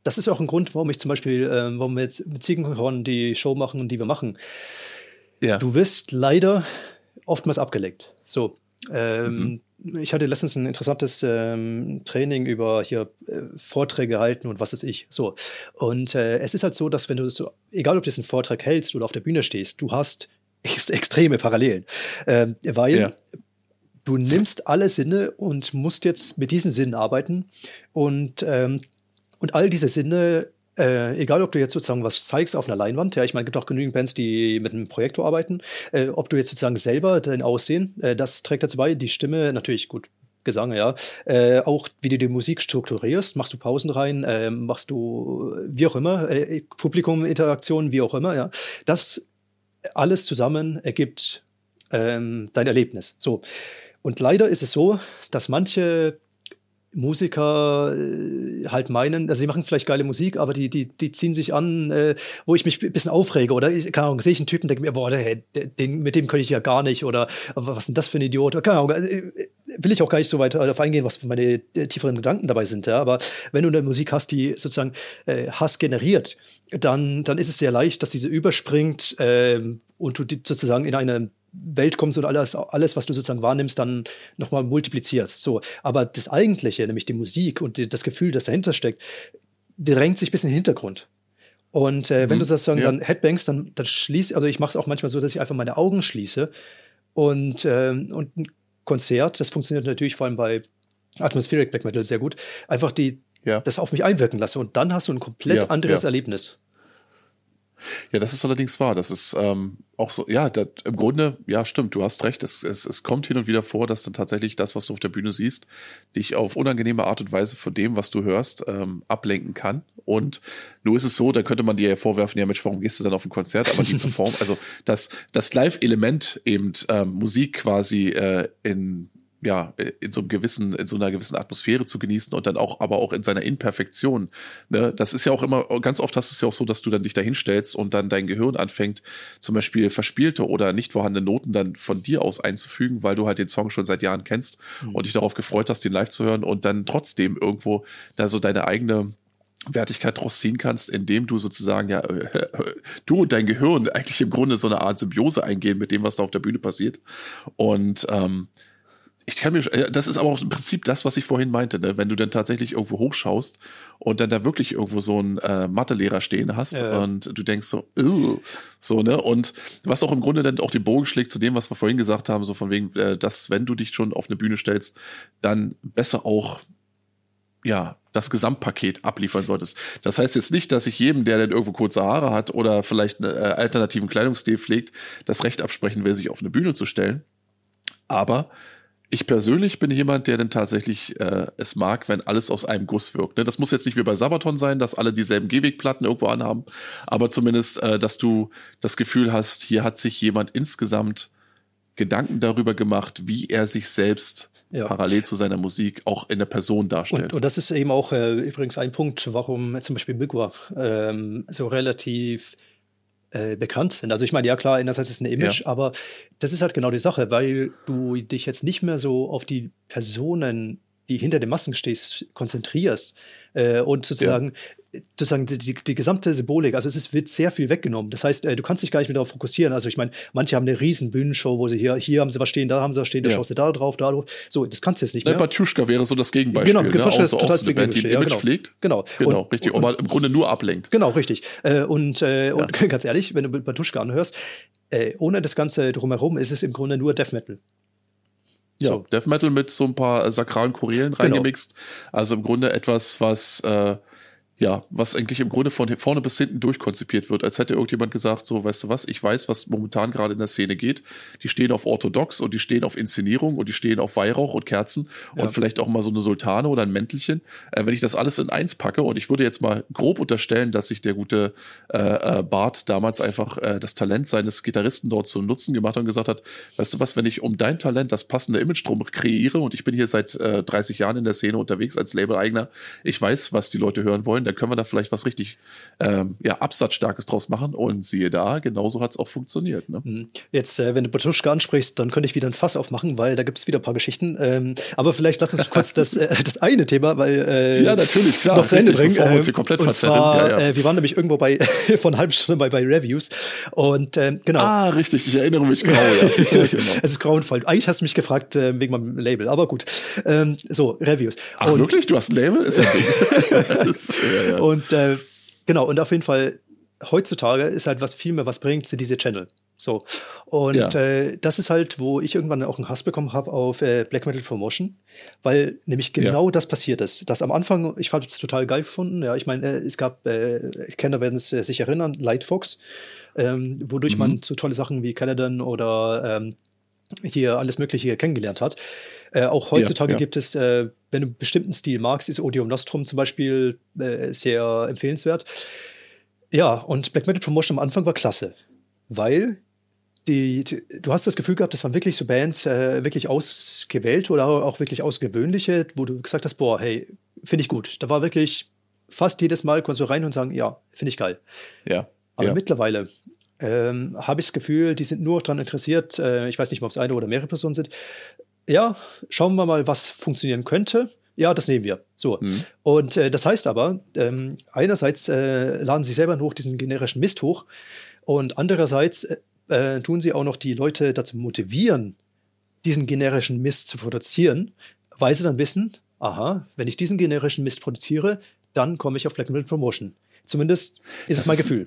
das ist auch ein Grund, warum ich zum Beispiel, äh, warum wir jetzt mit Ziegenhorn die Show machen, die wir machen. Ja. Du wirst leider oftmals abgelenkt. So. Ähm, mhm. Ich hatte letztens ein interessantes ähm, Training über hier äh, Vorträge halten und was ist ich. So. Und äh, es ist halt so, dass wenn du so, egal ob du jetzt einen Vortrag hältst oder auf der Bühne stehst, du hast ex extreme Parallelen. Äh, weil ja. du nimmst alle Sinne und musst jetzt mit diesen Sinnen arbeiten. Und, ähm, und all diese Sinne äh, egal, ob du jetzt sozusagen was zeigst auf einer Leinwand, ja, ich meine, es gibt auch genügend Bands, die mit einem Projektor arbeiten, äh, ob du jetzt sozusagen selber dein Aussehen, äh, das trägt dazu bei, die Stimme, natürlich gut, Gesang, ja. Äh, auch wie du die Musik strukturierst, machst du Pausen rein, äh, machst du wie auch immer, äh, Publikum, Interaktion, wie auch immer, ja. Das alles zusammen ergibt ähm, dein Erlebnis. So. Und leider ist es so, dass manche Musiker äh, halt meinen, also sie machen vielleicht geile Musik, aber die, die, die ziehen sich an, äh, wo ich mich ein bisschen aufrege. Oder ich, keine Ahnung, sehe ich einen Typen, denke mir, boah, der, den, mit dem könnte ich ja gar nicht. Oder was ist denn das für ein Idiot? Oder, keine Ahnung, also, äh, will ich auch gar nicht so weit darauf eingehen, was meine äh, tieferen Gedanken dabei sind. Ja? Aber wenn du eine Musik hast, die sozusagen äh, Hass generiert, dann, dann ist es sehr leicht, dass diese überspringt äh, und du sozusagen in eine Welt kommst und alles, alles, was du sozusagen wahrnimmst, dann nochmal multiplizierst. So. Aber das Eigentliche, nämlich die Musik und die, das Gefühl, das dahinter steckt, drängt sich bisschen in den Hintergrund. Und äh, mhm. wenn du sozusagen ja. dann Headbangst, dann, dann schließt, also ich mache es auch manchmal so, dass ich einfach meine Augen schließe und, äh, und ein Konzert, das funktioniert natürlich vor allem bei Atmospheric Black Metal sehr gut, einfach die, ja. das auf mich einwirken lasse und dann hast du ein komplett ja, anderes Erlebnis. Ja, das ist allerdings wahr. Das ist ähm, auch so, ja, das, im Grunde, ja, stimmt, du hast recht. Es, es, es kommt hin und wieder vor, dass dann tatsächlich das, was du auf der Bühne siehst, dich auf unangenehme Art und Weise von dem, was du hörst, ähm, ablenken kann. Und nur ist es so, da könnte man dir ja vorwerfen, ja Mensch, warum gehst du dann auf ein Konzert? Aber die Perform, also das, das Live-Element eben ähm, Musik quasi äh, in ja, in so einem gewissen, in so einer gewissen Atmosphäre zu genießen und dann auch, aber auch in seiner Imperfektion. Ne? Das ist ja auch immer, ganz oft hast du es ja auch so, dass du dann dich dahin stellst und dann dein Gehirn anfängt, zum Beispiel verspielte oder nicht vorhandene Noten dann von dir aus einzufügen, weil du halt den Song schon seit Jahren kennst mhm. und dich darauf gefreut hast, den live zu hören und dann trotzdem irgendwo da so deine eigene Wertigkeit draus ziehen kannst, indem du sozusagen ja du und dein Gehirn eigentlich im Grunde so eine Art Symbiose eingehen mit dem, was da auf der Bühne passiert. Und ähm, ich kann mir, äh, das ist aber auch im Prinzip das, was ich vorhin meinte, ne? wenn du dann tatsächlich irgendwo hochschaust und dann da wirklich irgendwo so einen äh, Mathelehrer stehen hast ja. und du denkst so, so, ne? Und was auch im Grunde dann auch den Bogen schlägt zu dem, was wir vorhin gesagt haben, so von wegen, äh, dass wenn du dich schon auf eine Bühne stellst, dann besser auch ja, das Gesamtpaket abliefern solltest. Das heißt jetzt nicht, dass ich jedem, der dann irgendwo kurze Haare hat oder vielleicht einen äh, alternativen Kleidungsstil pflegt, das Recht absprechen will, sich auf eine Bühne zu stellen. Aber ich persönlich bin jemand, der dann tatsächlich äh, es mag, wenn alles aus einem Guss wirkt. Ne? Das muss jetzt nicht wie bei Sabaton sein, dass alle dieselben Gehwegplatten irgendwo anhaben, aber zumindest, äh, dass du das Gefühl hast, hier hat sich jemand insgesamt Gedanken darüber gemacht, wie er sich selbst ja. parallel zu seiner Musik auch in der Person darstellt. Und, und das ist eben auch äh, übrigens ein Punkt, warum zum Beispiel Migwa ähm, so relativ äh, bekannt sind. Also ich meine, ja klar, einerseits ist es ein Image, ja. aber das ist halt genau die Sache, weil du dich jetzt nicht mehr so auf die Personen, die hinter den Masken stehst, konzentrierst äh, und sozusagen sozusagen die, die, die, gesamte Symbolik, also es ist, wird sehr viel weggenommen. Das heißt, äh, du kannst dich gar nicht mehr darauf fokussieren. Also ich meine, manche haben eine riesen Bühnenshow, wo sie hier, hier haben sie was stehen, da haben sie was stehen, da ja. schaust du da drauf, da drauf. So, das kannst du jetzt nicht mehr. Batschka wäre so das Gegenbeispiel. Genau, ne? auch so, total so eine Band, die ein Image genau. pflegt. Genau. Genau, und, richtig. Und, und, im Grunde nur ablenkt. Genau, richtig. Äh, und, äh, ja. und ganz ehrlich, wenn du Batuschka anhörst, äh, ohne das Ganze drumherum ist es im Grunde nur Death Metal. Ja, so. Death Metal mit so ein paar sakralen Chorälen genau. reingemixt. Also im Grunde etwas, was äh, ja, was eigentlich im Grunde von vorne bis hinten durchkonzipiert wird, als hätte irgendjemand gesagt, so, weißt du was, ich weiß, was momentan gerade in der Szene geht. Die stehen auf Orthodox und die stehen auf Inszenierung und die stehen auf Weihrauch und Kerzen ja. und vielleicht auch mal so eine Sultane oder ein Mäntelchen. Äh, wenn ich das alles in eins packe und ich würde jetzt mal grob unterstellen, dass sich der gute äh, äh, Bart damals einfach äh, das Talent seines Gitarristen dort zum Nutzen gemacht hat und gesagt hat, weißt du was, wenn ich um dein Talent das passende Image drum kreiere und ich bin hier seit äh, 30 Jahren in der Szene unterwegs als Label-Eigner, ich weiß, was die Leute hören wollen, dann können wir da vielleicht was richtig ähm, ja, Absatzstarkes draus machen. Und siehe da, genauso hat es auch funktioniert. Ne? Mhm. Jetzt, äh, wenn du Batuschka ansprichst, dann könnte ich wieder ein Fass aufmachen, weil da gibt es wieder ein paar Geschichten. Ähm, aber vielleicht lass uns kurz das, äh, das eine Thema, weil äh, ja, natürlich, klar, noch zu Ende bringen. Bevor wir uns hier komplett und zwar, ja, ja. Äh, wir waren nämlich irgendwo bei von einer halben Stunde bei, bei Reviews. Und ähm, genau. Ah, richtig, ich erinnere mich genau. ja. genau. es ist grauenvoll. Eigentlich hast du mich gefragt äh, wegen meinem Label, aber gut. Ähm, so, Reviews. Ach, und, wirklich? Du hast ein Label? Ist ja. Ja, ja. Und äh, Genau, und auf jeden Fall, heutzutage ist halt, was viel mehr was bringt, sind diese Channel. So. Und ja. äh, das ist halt, wo ich irgendwann auch einen Hass bekommen habe auf äh, Black Metal Promotion, weil nämlich genau ja. das passiert ist. Das am Anfang, ich fand es total geil gefunden. Ja, ich meine, äh, es gab, äh, Kenner werden es äh, sich erinnern, Lightfox, ähm, wodurch mhm. man so tolle Sachen wie Caladan oder ähm, hier alles Mögliche kennengelernt hat. Äh, auch heutzutage ja, ja. gibt es, äh, wenn du einen bestimmten Stil magst, ist Odium Nostrum zum Beispiel äh, sehr empfehlenswert. Ja, und Black Metal Promotion am Anfang war klasse, weil die, die, du hast das Gefühl gehabt, das waren wirklich so Bands, äh, wirklich ausgewählt oder auch wirklich ausgewöhnliche, wo du gesagt hast, boah, hey, finde ich gut. Da war wirklich fast jedes Mal konntest du rein und sagen, ja, finde ich geil. Ja. Aber ja. mittlerweile ähm, habe ich das Gefühl, die sind nur daran interessiert, äh, ich weiß nicht, ob es eine oder mehrere Personen sind. Ja, schauen wir mal, was funktionieren könnte. Ja, das nehmen wir. So. Mhm. Und äh, das heißt aber, ähm, einerseits äh, laden sie selber hoch diesen generischen Mist hoch und andererseits äh, äh, tun sie auch noch die Leute dazu motivieren, diesen generischen Mist zu produzieren, weil sie dann wissen, aha, wenn ich diesen generischen Mist produziere, dann komme ich auf Black Metal Promotion. Zumindest ist das es mein Gefühl.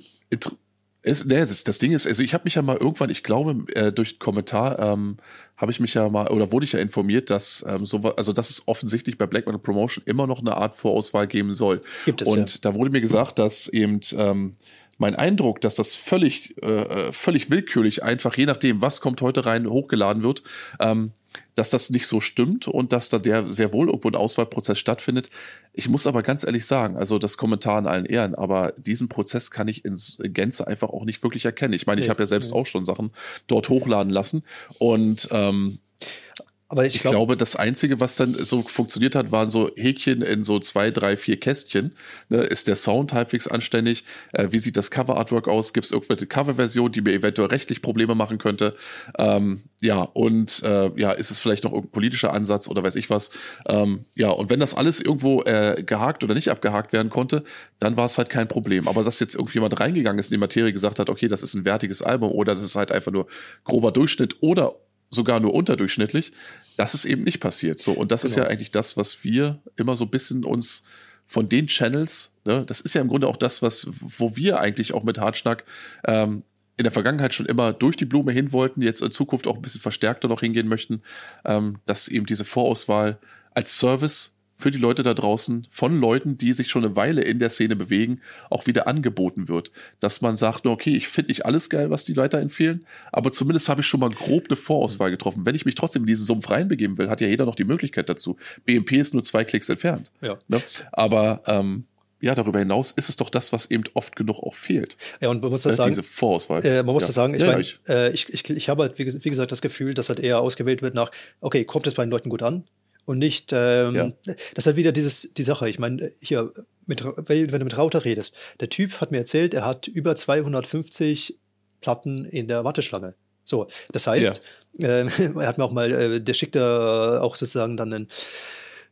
Ist, nee, das, das Ding ist, also ich habe mich ja mal irgendwann, ich glaube, äh, durch Kommentar ähm, habe ich mich ja mal, oder wurde ich ja informiert, dass ähm, so, also dass es offensichtlich bei Black Metal Promotion immer noch eine Art Vorauswahl geben soll. Gibt es, Und ja. da wurde mir gesagt, dass eben ähm, mein Eindruck, dass das völlig, äh, äh, völlig willkürlich einfach, je nachdem, was kommt heute rein, hochgeladen wird, ähm, dass das nicht so stimmt und dass da der sehr wohl irgendwo ein Auswahlprozess stattfindet. Ich muss aber ganz ehrlich sagen, also das Kommentar in allen Ehren, aber diesen Prozess kann ich in Gänze einfach auch nicht wirklich erkennen. Ich meine, ich habe ja selbst auch schon Sachen dort hochladen lassen und ähm, aber ich, ich glaub, glaube, das Einzige, was dann so funktioniert hat, waren so Häkchen in so zwei, drei, vier Kästchen. Ne, ist der Sound halbwegs anständig? Äh, wie sieht das Cover-Artwork aus? Gibt es irgendwelche Cover-Version, die mir eventuell rechtlich Probleme machen könnte? Ähm, ja, und äh, ja, ist es vielleicht noch irgendein politischer Ansatz oder weiß ich was? Ähm, ja, und wenn das alles irgendwo äh, gehakt oder nicht abgehakt werden konnte, dann war es halt kein Problem. Aber dass jetzt irgendwie jemand reingegangen ist in die Materie gesagt hat, okay, das ist ein wertiges Album oder das ist halt einfach nur grober Durchschnitt oder sogar nur unterdurchschnittlich. Das ist eben nicht passiert. So, und das genau. ist ja eigentlich das, was wir immer so ein bisschen uns von den Channels, ne, das ist ja im Grunde auch das, was, wo wir eigentlich auch mit Hartschnack ähm, in der Vergangenheit schon immer durch die Blume hin wollten, jetzt in Zukunft auch ein bisschen verstärkter noch hingehen möchten, ähm, dass eben diese Vorauswahl als Service für die Leute da draußen von Leuten, die sich schon eine Weile in der Szene bewegen, auch wieder angeboten wird. Dass man sagt, okay, ich finde nicht alles geil, was die weiterempfehlen, aber zumindest habe ich schon mal grob eine Vorauswahl getroffen. Wenn ich mich trotzdem in diesen Sumpf reinbegeben will, hat ja jeder noch die Möglichkeit dazu. BMP ist nur zwei Klicks entfernt. Ja. Ne? Aber ähm, ja, darüber hinaus ist es doch das, was eben oft genug auch fehlt. Ja, und man muss das äh, sagen. Diese Vorauswahl. Äh, man muss ja. das sagen, ich, ja, mein, ich. Äh, ich, ich, ich habe halt, wie, wie, gesagt, das Gefühl, dass halt eher ausgewählt wird nach, okay, kommt es bei den Leuten gut an? Und nicht, ähm, ja. das ist halt wieder dieses, die Sache. Ich meine, hier, mit, wenn du mit Rauter redest, der Typ hat mir erzählt, er hat über 250 Platten in der Warteschlange. So, das heißt, ja. äh, er hat mir auch mal, äh, der schickt da auch sozusagen dann einen,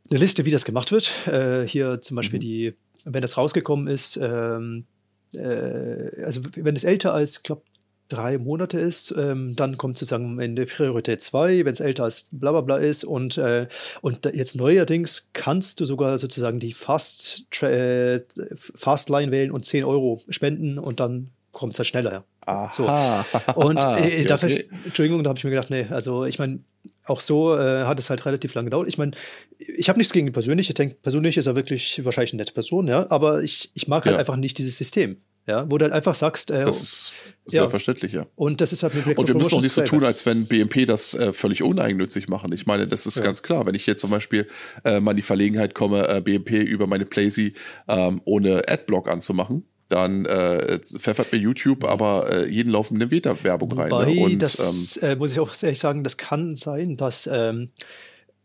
eine Liste, wie das gemacht wird. Äh, hier zum Beispiel mhm. die, wenn das rausgekommen ist, ähm, äh, also wenn es älter als, glaube drei Monate ist, ähm, dann kommt sozusagen in der Priorität 2, wenn es älter als bla bla bla ist und, äh, und jetzt neuerdings kannst du sogar sozusagen die Fast, äh, Fastline wählen und 10 Euro spenden und dann kommt es halt schneller. Aha. So. Und äh, okay, da okay. Entschuldigung, da habe ich mir gedacht, nee, also ich meine, auch so äh, hat es halt relativ lange gedauert. Ich meine, ich habe nichts gegen ihn persönlich. Ich denke, persönlich ist er wirklich wahrscheinlich eine nette Person, ja, aber ich, ich mag halt ja. einfach nicht dieses System. Ja, wo du halt einfach sagst, äh, das ist ja. verständlich, ja. Und das ist halt mit Black Und wir müssen auch nicht so tun, als wenn BMP das äh, völlig uneigennützig machen. Ich meine, das ist ja. ganz klar. Wenn ich jetzt zum Beispiel äh, mal in die Verlegenheit komme, äh, BMP über meine Playsee ähm, ohne Adblock anzumachen, dann äh, pfeffert mir YouTube aber äh, jeden laufenden Meta-Werbung rein. Ne? Und, das ähm, äh, muss ich auch ehrlich sagen, das kann sein, dass ähm,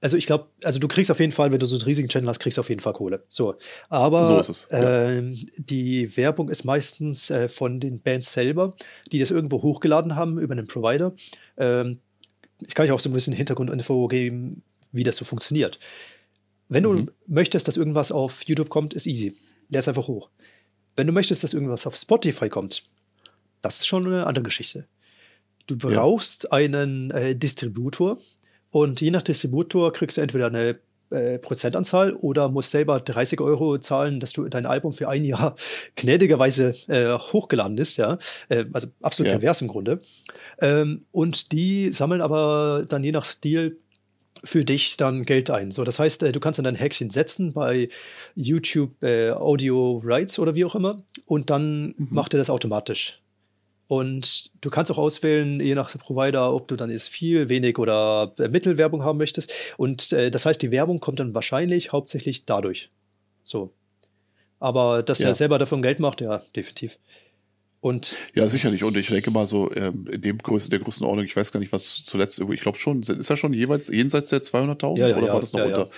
also ich glaube, also du kriegst auf jeden Fall, wenn du so einen riesigen Channel hast, kriegst du auf jeden Fall Kohle. So, aber so ja. äh, die Werbung ist meistens äh, von den Bands selber, die das irgendwo hochgeladen haben über einen Provider. Ähm, ich kann euch auch so ein bisschen Hintergrundinfo geben, wie das so funktioniert. Wenn mhm. du möchtest, dass irgendwas auf YouTube kommt, ist easy. Leer es einfach hoch. Wenn du möchtest, dass irgendwas auf Spotify kommt, das ist schon eine andere Geschichte. Du brauchst ja. einen äh, Distributor, und je nach Distributor kriegst du entweder eine äh, Prozentanzahl oder musst selber 30 Euro zahlen, dass du dein Album für ein Jahr gnädigerweise äh, hochgeladen ist, ja. Äh, also absolut ja. pervers im Grunde. Ähm, und die sammeln aber dann je nach Stil für dich dann Geld ein. So, das heißt, äh, du kannst dann dein Häkchen setzen bei YouTube äh, Audio Rights oder wie auch immer und dann mhm. macht er das automatisch. Und du kannst auch auswählen, je nach Provider, ob du dann jetzt viel, wenig oder äh, Mittelwerbung haben möchtest. Und äh, das heißt, die Werbung kommt dann wahrscheinlich hauptsächlich dadurch. So. Aber dass ja. er selber davon Geld macht, ja, definitiv. Und ja, sicherlich. Und ich denke mal so, ähm, in dem Größe, der Größenordnung, ich weiß gar nicht, was zuletzt, ich glaube schon, ist er schon jeweils jenseits der 200.000 ja, ja, oder war das noch unter?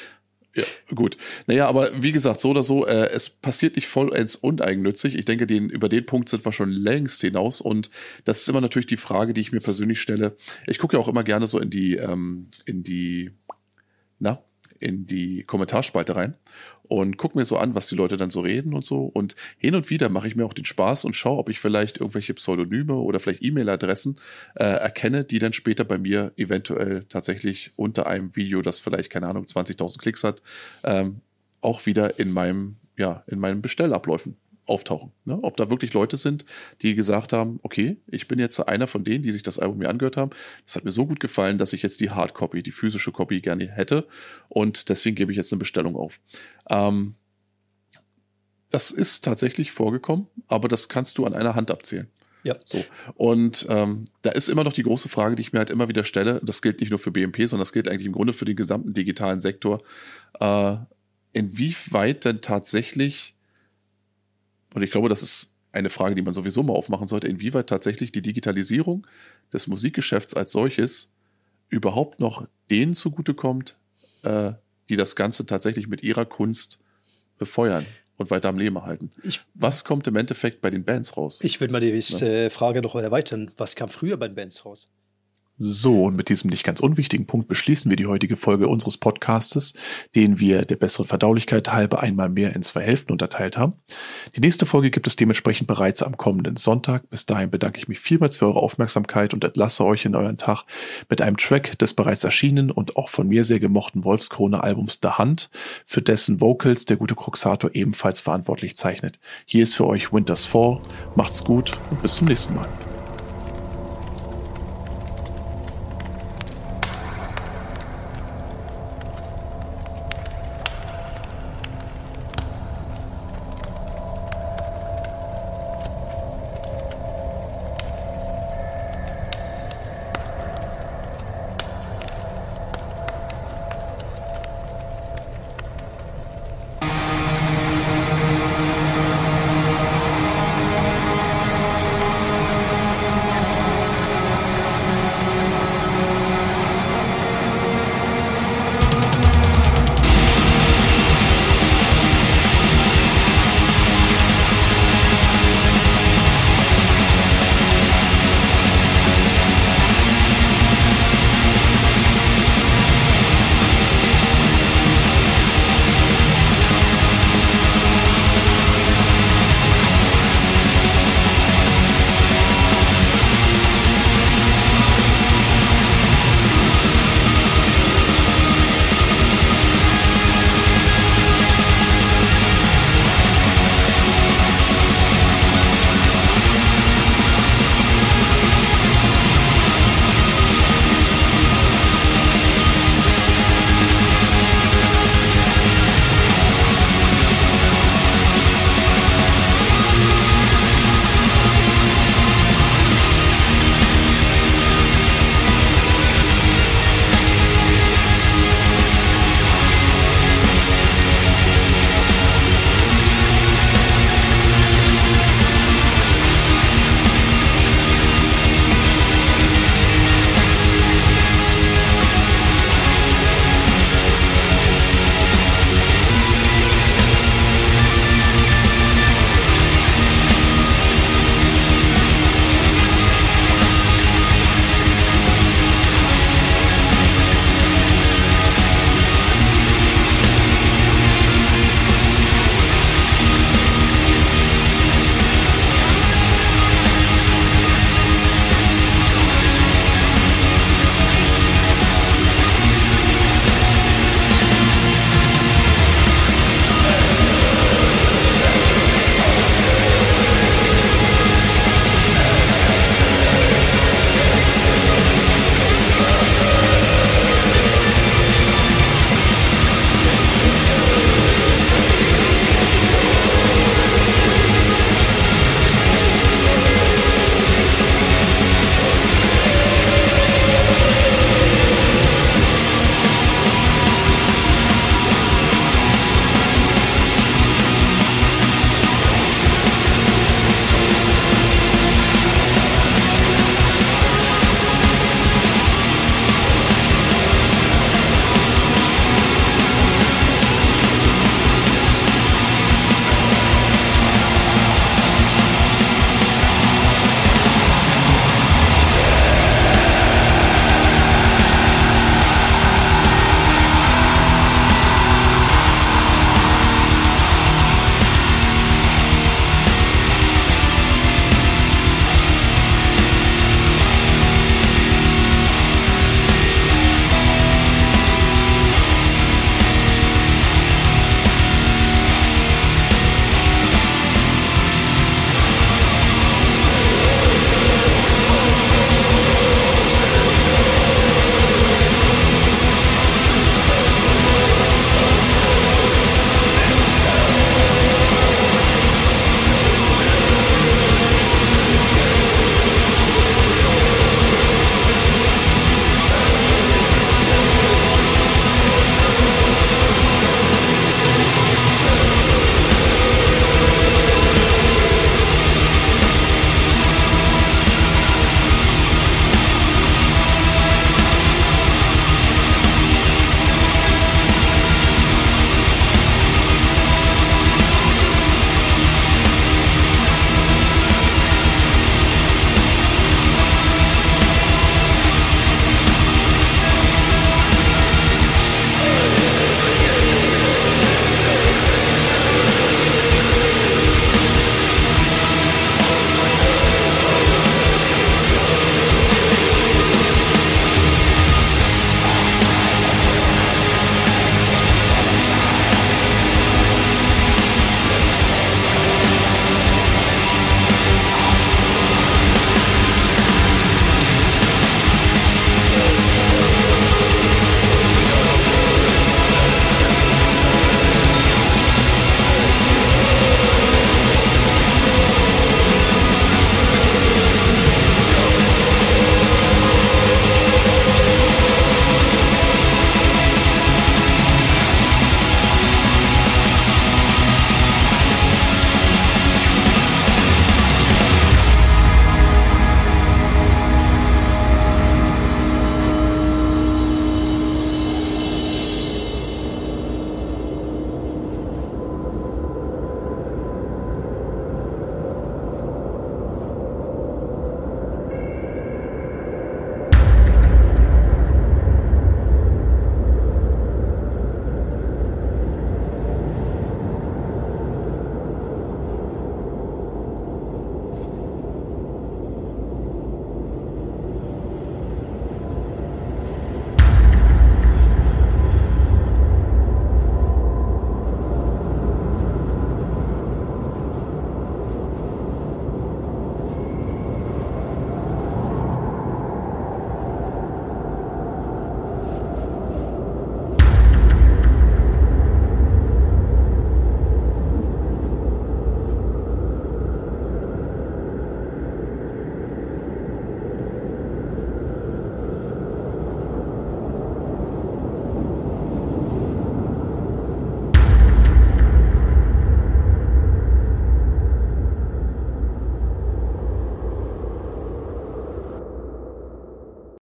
Ja, gut. Naja, aber wie gesagt, so oder so, äh, es passiert nicht vollends uneigennützig. Ich denke, den, über den Punkt sind wir schon längst hinaus. Und das ist immer natürlich die Frage, die ich mir persönlich stelle. Ich gucke ja auch immer gerne so in die, ähm, in die, na, in die Kommentarspalte rein und gucke mir so an, was die Leute dann so reden und so. Und hin und wieder mache ich mir auch den Spaß und schaue, ob ich vielleicht irgendwelche Pseudonyme oder vielleicht E-Mail-Adressen äh, erkenne, die dann später bei mir eventuell tatsächlich unter einem Video, das vielleicht, keine Ahnung, 20.000 Klicks hat, ähm, auch wieder in meinem, ja, in meinen Bestellabläufen auftauchen. Ne? Ob da wirklich Leute sind, die gesagt haben, okay, ich bin jetzt einer von denen, die sich das Album mir angehört haben. Das hat mir so gut gefallen, dass ich jetzt die Hardcopy, die physische Copy gerne hätte. Und deswegen gebe ich jetzt eine Bestellung auf. Ähm, das ist tatsächlich vorgekommen, aber das kannst du an einer Hand abzählen. Ja. So. Und ähm, da ist immer noch die große Frage, die ich mir halt immer wieder stelle. Das gilt nicht nur für BMP, sondern das gilt eigentlich im Grunde für den gesamten digitalen Sektor. Äh, inwieweit denn tatsächlich und ich glaube, das ist eine Frage, die man sowieso mal aufmachen sollte, inwieweit tatsächlich die Digitalisierung des Musikgeschäfts als solches überhaupt noch denen zugutekommt, äh, die das Ganze tatsächlich mit ihrer Kunst befeuern und weiter am Leben halten. Ich, Was kommt im Endeffekt bei den Bands raus? Ich würde mal die ja? Frage noch erweitern. Was kam früher bei den Bands raus? So, und mit diesem nicht ganz unwichtigen Punkt beschließen wir die heutige Folge unseres Podcastes, den wir der besseren Verdaulichkeit halber einmal mehr in zwei Hälften unterteilt haben. Die nächste Folge gibt es dementsprechend bereits am kommenden Sonntag. Bis dahin bedanke ich mich vielmals für eure Aufmerksamkeit und entlasse euch in euren Tag mit einem Track des bereits erschienenen und auch von mir sehr gemochten Wolfskrone-Albums The Hand, für dessen Vocals der gute Cruxator ebenfalls verantwortlich zeichnet. Hier ist für euch Winter's Fall. Macht's gut und bis zum nächsten Mal.